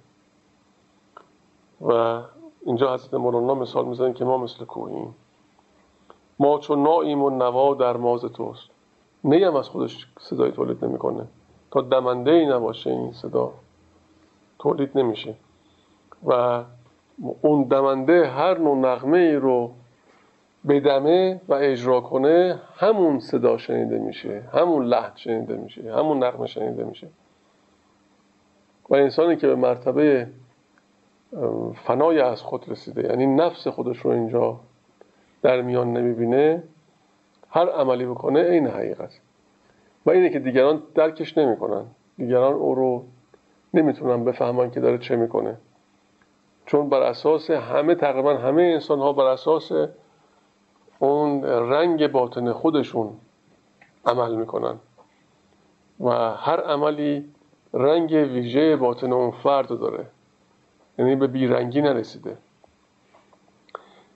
و اینجا حضرت مولانا مثال می‌زنن که ما مثل کوهیم. ما چون ناییم و نوا در ماز توست. نیم از خودش صدای تولید نمی‌کنه. تا دمنده ای نباشه این صدا تولید نمیشه. و اون دمنده هر نوع نغمه ای رو بدمه و اجرا کنه همون صدا شنیده میشه همون لحن شنیده میشه همون نغمه شنیده میشه. و انسانی که به مرتبه فنای از خود رسیده یعنی نفس خودش رو اینجا در میان نمی‌بینه هر عملی بکنه این حقیقت و اینه که دیگران درکش نمی‌کنن. دیگران او رو نمی‌تونن بفهمن که داره چه می‌کنه. چون بر اساس همه تقریبا همه انسان ها بر اساس اون رنگ باطن خودشون عمل می‌کنن. و هر عملی رنگ ویژه باطن اون فرد داره. یعنی به بیرنگی نرسیده.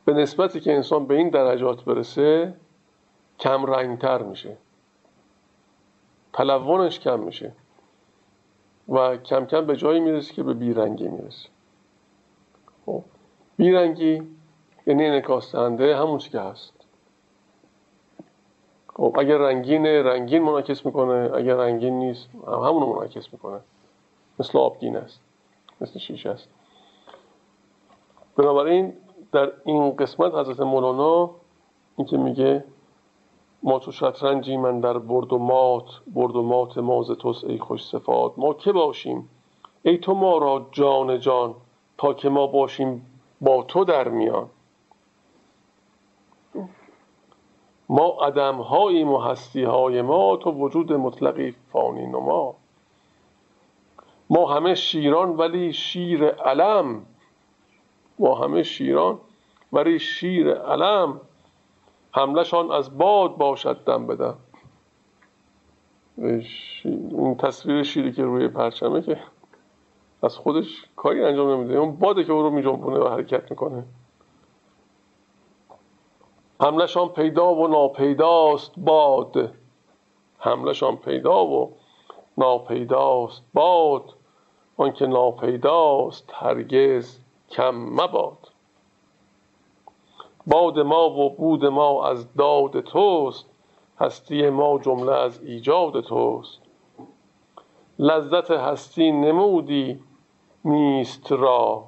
به نسبتی که انسان به این درجات برسه کم رنگتر میشه. تلونش کم میشه. و کم کم به جایی می‌رسه که به بیرنگی می‌رسه. خب بیرنگی یعنی انعکاس دهنده همون چی که هست. خب اگر رنگین رنگین منعکس می‌کنه اگر رنگین نیست همون رو منعکس می‌کنه. مثل آبگین است مثل شیشه است بنابراین در این قسمت حضرت مولانا این که میگه ما تو شطرنجی من در برد و مات برد و مات موز توست ای خوش صفات. ما که باشیم؟ ای تو ما را جان جان تا که ما باشیم با تو در میان. ما عدم هاییم و های ما تو وجود مطلقی فانی نما. ما همه شیران ولی شیر علم. ما همه شیران ولی شیر علم حملشان از باد باشد دم بدم این تصویر شیری که روی پرچمه که از خودش کاری انجام نمیده. اون باده که او رو میجنبونه و حرکت می‌کنه. حملشان پیدا و ناپیداست باد. حملشان پیدا و ناپیداست باد. آنکه ناپیداست هرگز کم مباد. باد ما و بود ما از داد توست هستی ما جمله از ایجاد توست. لذت هستی نمودی نیست را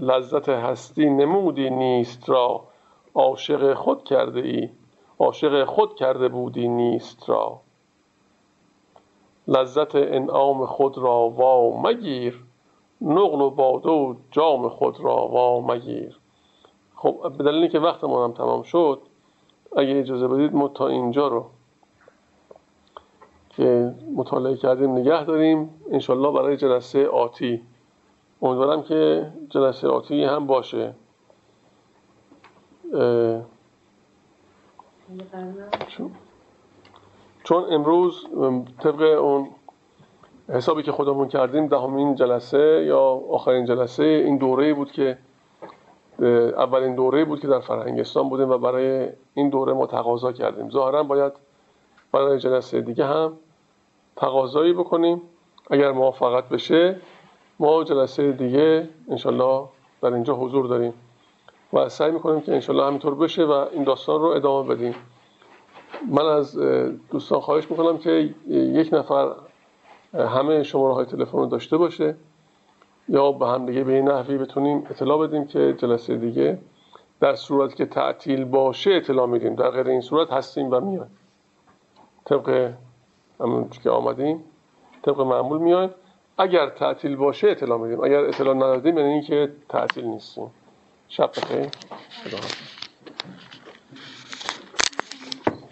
لذت هستی نمودی نیست را. عاشق خود کرده ای عاشق خود کرده بودی نیست را. لذت انعام خود را وا مگیر نقل و باده و جام خود را وا مگیر خب به دلیلی که وقتمون هم تمام شد اگه اجازه بدید ما تا اینجا رو که مطالعه کردیم نگه داریم. انشالله برای جلسه آتی. امیدوارم که جلسه آتی هم باشه. چون امروز طبق اون حسابی که خودمون کردیم دهمین جلسه یا آخرین جلسه این دوره بود که اولین دوره بود که در فرهنگستان بودیم و برای این دوره ما تقاضا کردیم. ظاهرا باید برای جلسه دیگه هم تقاضایی بکنیم. اگر موافقت بشه ما جلسه دیگه انشالله در اینجا حضور داریم و سعی می‌کنیم که انشالله همینطور بشه و این داستان رو ادامه بدیم. من از دوستان خواهش می‌کنم که یک نفر همه شماره های تلفن رو داشته باشه یا به هم دیگه به این نحوی بتونیم اطلاع بدیم که جلسه دیگه در صورت که تعطیل باشه اطلاع میدیم. در غیر این صورت هستیم و میایم. طبق همون که آمدیم طبق معمول میایم. اگر تعطیل باشه اطلاع میدیم. اگر اطلاع ندادیم یعنی اینکه تعطیل نیستیم. شب بخیر.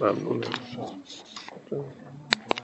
ممنون